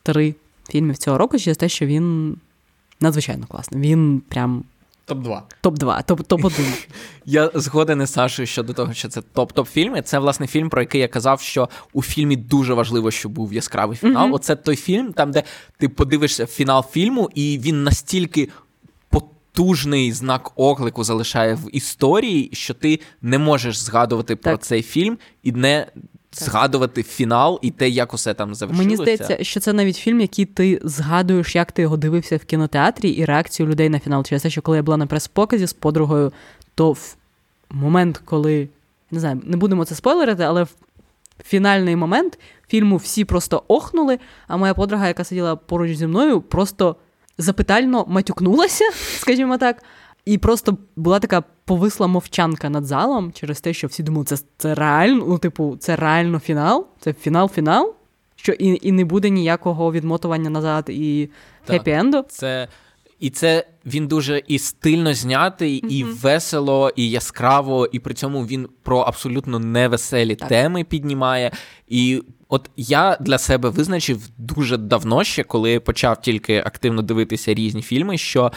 три фільмів цього року через те, що він надзвичайно класний. Він прям Топ-2. Топ-2, топ топ 1 Я згоден із Сашою щодо того, що це топ-топ фільми. Це, власне, фільм, про який я казав, що у фільмі дуже важливо, щоб був яскравий фінал. Mm-hmm. Оце той фільм, там, де ти подивишся фінал фільму, і він настільки. Потужний знак оклику залишає в історії, що ти не можеш згадувати так. про цей фільм і не згадувати фінал і те, як усе там завершилося. Мені здається, що це навіть фільм, який ти згадуєш, як ти його дивився в кінотеатрі, і реакцію людей на фінал. Через те, що коли я була на прес-показі з подругою, то в момент, коли не знаю, не будемо це спойлерити, але в фінальний момент фільму всі просто охнули. А моя подруга, яка сиділа поруч зі мною, просто запитально матюкнулася, скажімо так. І просто була така повисла мовчанка над залом через те, що всі думали, це це реально, ну, типу, це реально фінал, це фінал-фінал, що і і не буде ніякого відмотування назад і хеппі-енду. Це і це він дуже і стильно знятий, mm-hmm. і весело, і яскраво, і при цьому він про абсолютно невеселі так. теми піднімає. І от я для себе визначив дуже давно ще, коли почав тільки активно дивитися різні фільми, що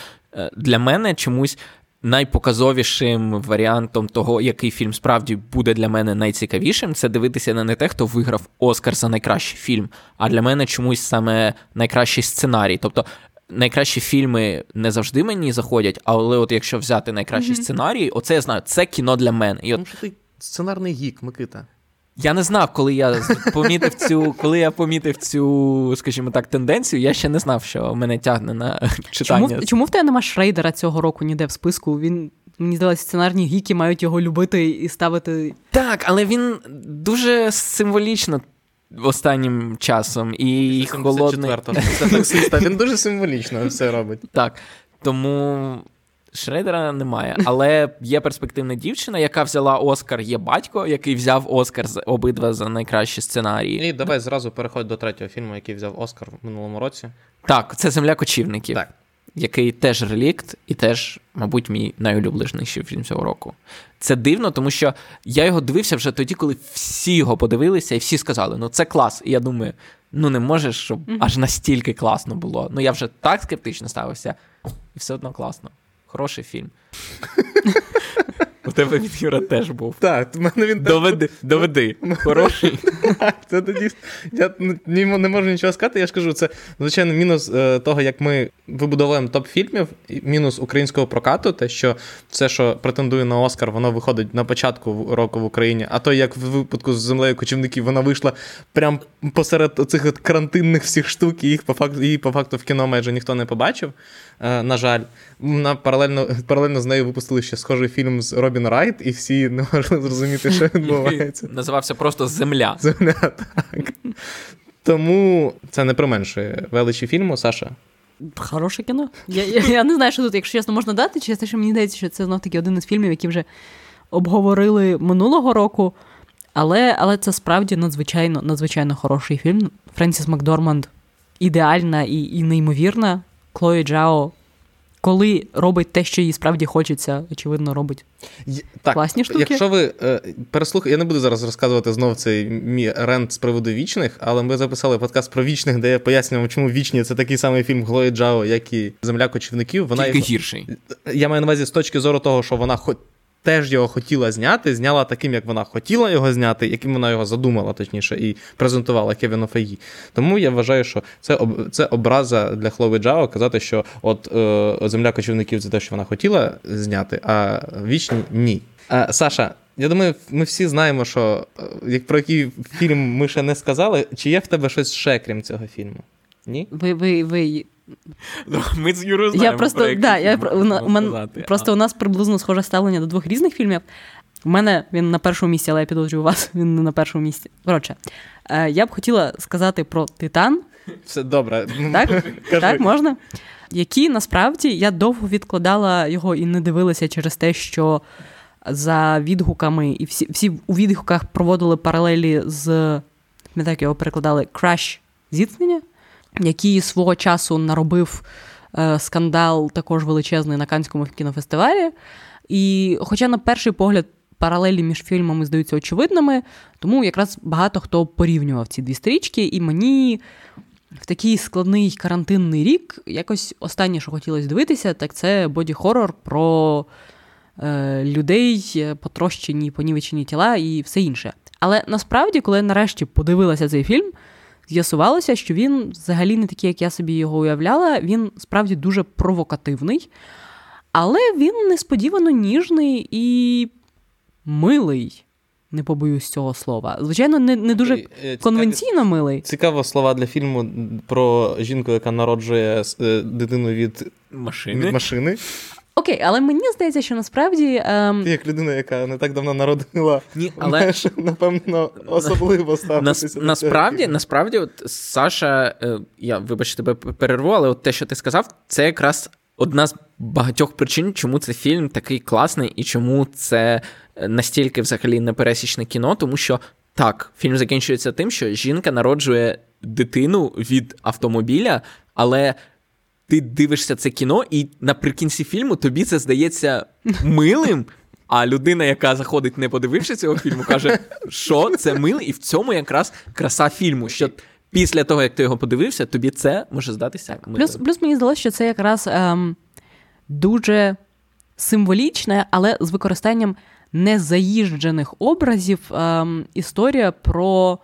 для мене чомусь. Найпоказовішим варіантом того, який фільм справді буде для мене найцікавішим, це дивитися на не те, хто виграв Оскар за найкращий фільм, а для мене чомусь саме найкращий сценарій. Тобто найкращі фільми не завжди мені заходять, але от якщо взяти найкращий mm-hmm. сценарій, оце я знаю, це кіно для мене. І от... Ну, що ти сценарний гік, Микита. Я не знав, коли я помітив цю, коли я помітив цю, скажімо так, тенденцію. Я ще не знав, що мене тягне на читання. Чому чому в тебе нема Шрейдера цього року ніде в списку? Він мені здалося, сценарні гіки мають його любити і ставити. Так, але він дуже символічно останнім часом і холодний... Він дуже символічно все робить. Так. Тому. Шрейдера немає, але є перспективна дівчина, яка взяла Оскар. Є батько, який взяв Оскар з обидва за найкращі сценарії. І давай зразу переходь до третього фільму, який взяв Оскар в минулому році. Так, це Земля кочівників. Так який теж релікт, і теж, мабуть, мій найулюбленіший фільм цього року. Це дивно, тому що я його дивився вже тоді, коли всі його подивилися, і всі сказали: ну це клас. І я думаю, ну не можеш, щоб аж настільки класно було. Ну я вже так скептично ставився, і все одно класно. Хороший фільм. У тебе від Юра теж був. Так, в мене він Доведи, доведи. Хороший. Це тоді. Я не можу нічого сказати. Я ж кажу, це, звичайно, мінус е, того, як ми вибудовуємо топ-фільмів, мінус українського прокату, те, що все, що претендує на Оскар, воно виходить на початку року в Україні. А то, як в випадку з землею кочівників, вона вийшла прямо посеред цих карантинних всіх штук, і їх по факту її по факту в кіно майже ніхто не побачив. Е, на жаль, на паралельно паралельно з нею випустили ще схожий фільм з Робін Райт, і всі не можуть зрозуміти, що відбувається. Називався просто Земля. Земля, так. Тому це не применшує величі фільму, Саша. Хороше кіно. Я, я, я не знаю, що тут, якщо чесно, можна дати, те, що мені здається, що це знов таки один із фільмів, які вже обговорили минулого року. Але але це справді надзвичайно надзвичайно хороший фільм. Френсіс Макдорманд ідеальна і і неймовірна. Клої Джао, коли робить те, що їй справді хочеться, очевидно, робить так, класні штуки. Якщо ви е, переслухаєте, я не буду зараз розказувати знов цей мій рент з приводу вічних, але ми записали подкаст про вічних, де я пояснював, чому вічні це такий самий фільм Глої Джао, як і Земля кочівників. Вона Тільки гірший. Я маю на увазі з точки зору того, що вона хоч теж його хотіла зняти, зняла таким, як вона хотіла його зняти, яким вона його задумала, точніше, і презентувала Кевіну Фегі. Тому я вважаю, що це це образа для Хлови Джао казати, що от е, земля кочівників це те, що вона хотіла зняти, а вічні ні. А, Саша. Я думаю, ми всі знаємо, що е, як про який фільм ми ще не сказали. Чи є в тебе щось ще крім цього фільму? Ні? Ви ви, ви ми з Юрою знаємо. Я просто, про да, я, у, у, мен, просто у нас приблизно схоже ставлення до двох різних фільмів. У мене він на першому місці, але я підозрюю вас, він не на першому місці. Коротше, е, я б хотіла сказати про Титан. Все добре. Так, так, можна. Які насправді я довго відкладала його і не дивилася через те, що за відгуками, і всі всі у відгуках проводили паралелі з ми так його перекладали Crash зіткнення який свого часу наробив е, скандал також величезний на Канському кінофестивалі. І, хоча, на перший погляд, паралелі між фільмами здаються очевидними, тому якраз багато хто порівнював ці дві стрічки, і мені. В такий складний карантинний рік якось останнє, що хотілося дивитися, так це боді-хорор про е, людей, потрощені, понівечені тіла і все інше. Але насправді, коли я нарешті подивилася цей фільм, з'ясувалося, що він взагалі не такий, як я собі його уявляла. Він справді дуже провокативний, але він несподівано ніжний і милий. Не побоюсь цього слова. Звичайно, не не дуже е, конвенційно милий. Цікаво слова для фільму про жінку, яка народжує е, дитину від машини. від машини. Окей, але мені здається, що насправді. Ем... Ти як людина, яка не так давно народила, Ні, але... маєш, напевно, особливо ставитися. Нас, насправді, насправді, от Саша, е, я вибач, тебе перерву, але от те, що ти сказав, це якраз одна з багатьох причин, чому цей фільм такий класний і чому це е, настільки взагалі непересічне кіно, тому що так, фільм закінчується тим, що жінка народжує дитину від автомобіля, але ти дивишся це кіно, і наприкінці фільму тобі це здається милим. А людина, яка заходить, не подививши цього фільму, каже, що це милий, і в цьому якраз краса фільму. Що після того, як ти його подивився, тобі це може здатися. милим. Плюс плюс мені здалося, що це якраз ем, дуже символічне, але з використанням незаїжджених образів ем, історія про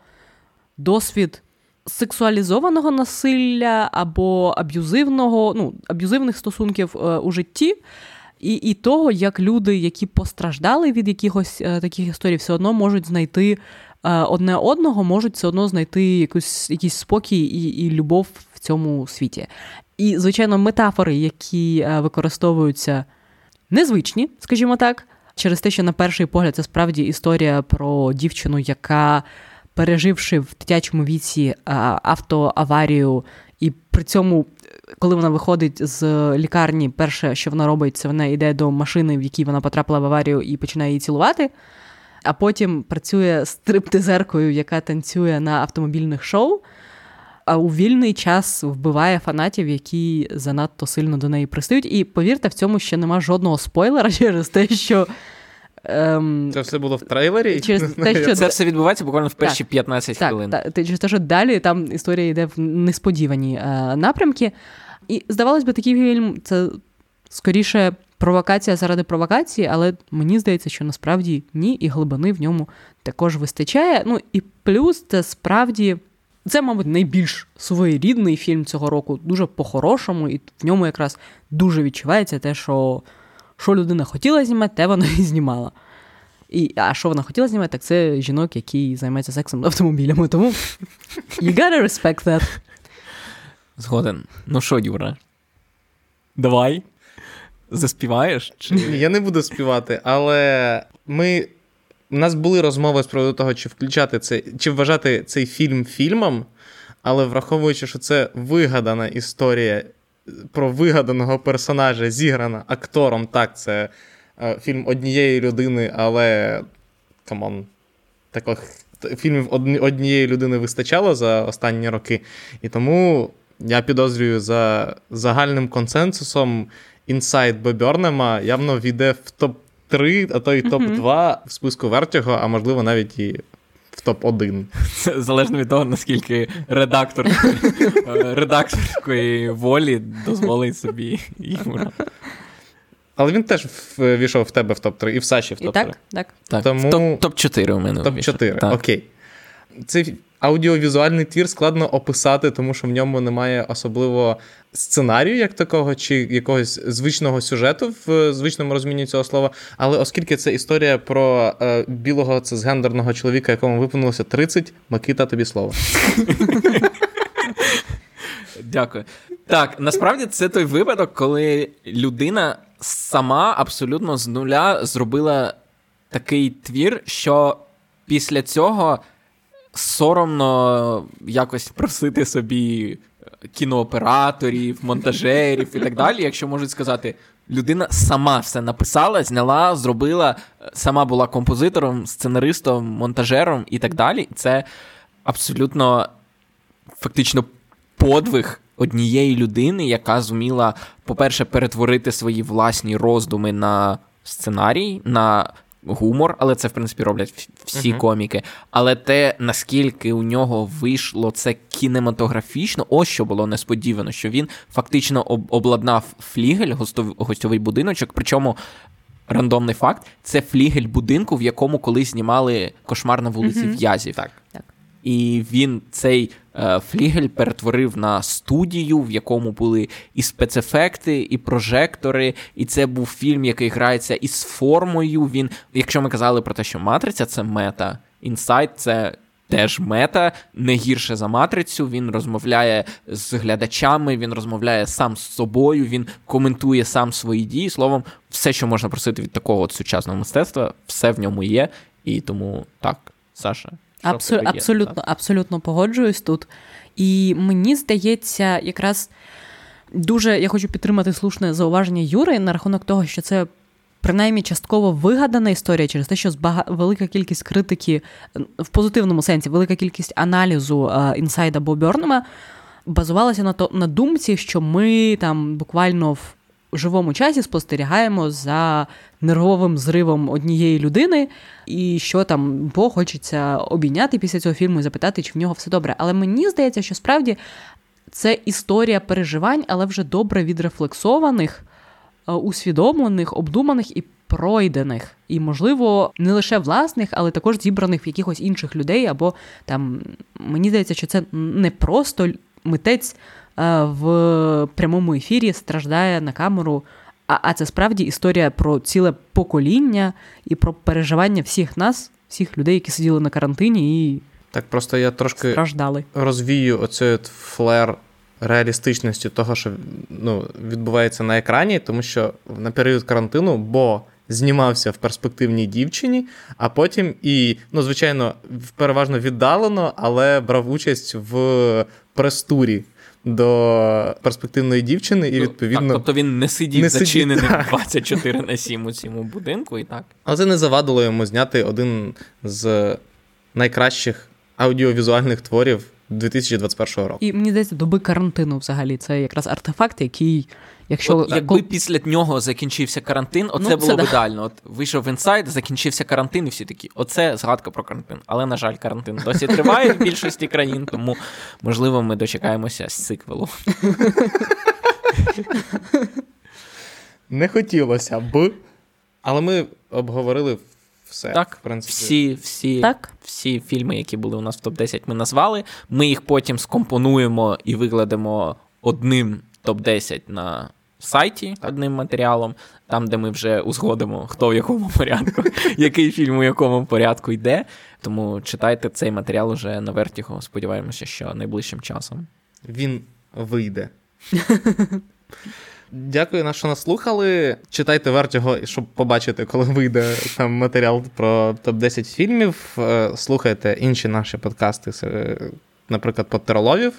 досвід сексуалізованого насилля або аб'юзивного, ну, аб'юзивних стосунків е, у житті, і і того, як люди, які постраждали від якихось е, таких історій, все одно можуть знайти е, одне одного, можуть все одно знайти якусь, якийсь спокій і, і любов в цьому світі. І, звичайно, метафори, які використовуються незвичні, скажімо так, через те, що на перший погляд це справді історія про дівчину, яка переживши в дитячому віці автоаварію, і при цьому, коли вона виходить з лікарні, перше, що вона робить, це вона йде до машини, в якій вона потрапила в аварію, і починає її цілувати. А потім працює стриптизеркою, яка танцює на автомобільних шоу. А у вільний час вбиває фанатів, які занадто сильно до неї пристають. І повірте, в цьому ще нема жодного спойлера через те, що Ем... Це все було в трейлері? Через те, що... Це все відбувається буквально в перші так, 15 так, хвилин. Так, Через те, що далі там історія йде в несподівані е, напрямки. І здавалось би, такий фільм це скоріше провокація заради провокації, але мені здається, що насправді ні, і глибини в ньому також вистачає. Ну і плюс це справді. Це, мабуть, найбільш своєрідний фільм цього року, дуже по-хорошому, і в ньому якраз дуже відчувається те, що що людина хотіла знімати, те вона і знімала. І, А що вона хотіла знімати, так це жінок, які займаються сексом автомобілями. Тому you gotta respect that. Згоден. Ну що, Юра? Давай. Заспіваєш? Чи... Я не буду співати, але ми. У нас були розмови з приводу того, чи включати це, чи вважати цей фільм фільмом, але враховуючи, що це вигадана історія про вигаданого персонажа зіграна актором. Так, це е, фільм однієї людини, але come on, таких фільмів однієї людини вистачало за останні роки. І тому я підозрюю за загальним консенсусом Inside Бо Бернема явно війде в топ-3, а то й топ-2 в списку Вертіго, а можливо навіть і в топ-1. Це залежно від того, наскільки редактор е, редакторської волі дозволить собі йому. Але він теж ввійшов в тебе в топ-3 і в Саші в топ-3. так, так. так. Тому... Топ-4 у мене. Топ-4, окей. Цей аудіовізуальний твір складно описати, тому що в ньому немає особливо сценарію, як такого, чи якогось звичного сюжету в звичному розумінні цього слова. Але оскільки це історія про е, білого цисгендерного чоловіка, якому виповнилося 30, Микита, тобі слово. Дякую. Так, насправді це той випадок, коли людина сама абсолютно з нуля зробила такий твір, що після цього соромно якось просити собі кінооператорів, монтажерів і так далі, якщо можуть сказати. Людина сама все написала, зняла, зробила, сама була композитором, сценаристом, монтажером і так далі. Це абсолютно фактично подвиг однієї людини, яка зуміла, по-перше, перетворити свої власні роздуми на сценарій, на гумор, але це, в принципі, роблять всі uh-huh. коміки. Але те, наскільки у нього вийшло це кінематографічно, ось що було несподівано, що він фактично обладнав флігель, гостьовий будиночок. Причому рандомний факт це флігель будинку, в якому колись знімали кошмар на вулиці uh-huh. В'язів. Так. так. І він цей е, флігель перетворив на студію, в якому були і спецефекти, і прожектори. І це був фільм, який грається із формою. Він, якщо ми казали про те, що матриця це мета, інсайт це. Теж мета не гірше за матрицю. Він розмовляє з глядачами, він розмовляє сам з собою, він коментує сам свої дії. Словом, все, що можна просити від такого от сучасного мистецтва, все в ньому є. І тому так, Саша. Абсу... Є, абсолютно, так? абсолютно погоджуюсь тут. І мені здається, якраз дуже я хочу підтримати слушне зауваження Юри на рахунок того, що це. Принаймні частково вигадана історія через те, що збага... велика кількість критики в позитивному сенсі, велика кількість аналізу е, інсайда Бо Бьорнема базувалася на то на думці, що ми там буквально в живому часі спостерігаємо за нервовим зривом однієї людини, і що там Бо хочеться обійняти після цього фільму і запитати, чи в нього все добре. Але мені здається, що справді це історія переживань, але вже добре відрефлексованих, е, усвідомлених, обдуманих і пройдених. І, можливо, не лише власних, але також зібраних в якихось інших людей. Або там мені здається, що це не просто митець. Е, в прямому ефірі страждає на камеру. А а це справді історія про ціле покоління і про переживання всіх нас, всіх людей, які сиділи на карантині і так просто я трошки страждали. розвію оцей от флер реалістичності того, що ну, відбувається на екрані, тому що на період карантину, бо знімався в перспективній дівчині, а потім і, ну, звичайно, переважно віддалено, але брав участь в прес-турі до перспективної дівчини, і відповідно. Так, Тобто він не сидів не зачинений сидів, 24 на 7 у цьому будинку і так. Але це не завадило йому зняти один з найкращих аудіовізуальних творів 2021 року. І мені здається, доби карантину взагалі це якраз артефакт, який Якщо От, якби після нього закінчився карантин, оце ну, було б ідеально. От вийшов інсайд, закінчився карантин, і всі такі, оце згадка про карантин. Але, на жаль, карантин досі триває в більшості країн, тому можливо ми дочекаємося з сиквелу. Не хотілося б. Але ми обговорили все. Так, в принципі. Всі всі, так. всі фільми, які були у нас в топ-10, ми назвали. Ми їх потім скомпонуємо і викладемо одним топ-10 на сайті одним матеріалом, там, де ми вже узгодимо, хто в якому порядку, який фільм у якому порядку йде. Тому читайте цей матеріал уже на Вертіго. Сподіваємося, що найближчим часом. Він вийде. Дякую, що нас слухали. Читайте Вертіго, щоб побачити, коли вийде там матеріал про топ-10 фільмів. Е, слухайте інші наші подкасти, наприклад, Поттероловів,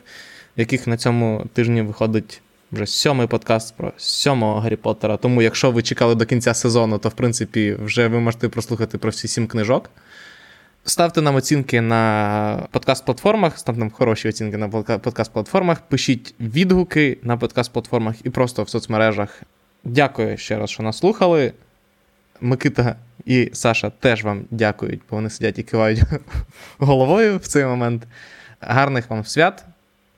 в яких на цьому тижні виходить вже сьомий подкаст про сьомого Гаррі Поттера. Тому, якщо ви чекали до кінця сезону, то в принципі вже ви можете прослухати про всі сім книжок. Ставте нам оцінки на подкаст-платформах, ставте нам хороші оцінки на подкаст-платформах, пишіть відгуки на подкаст-платформах і просто в соцмережах. Дякую ще раз, що нас слухали. Микита і Саша теж вам дякують, бо вони сидять і кивають головою в цей момент. Гарних вам свят,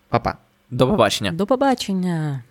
Па-па. До побачення. До побачення.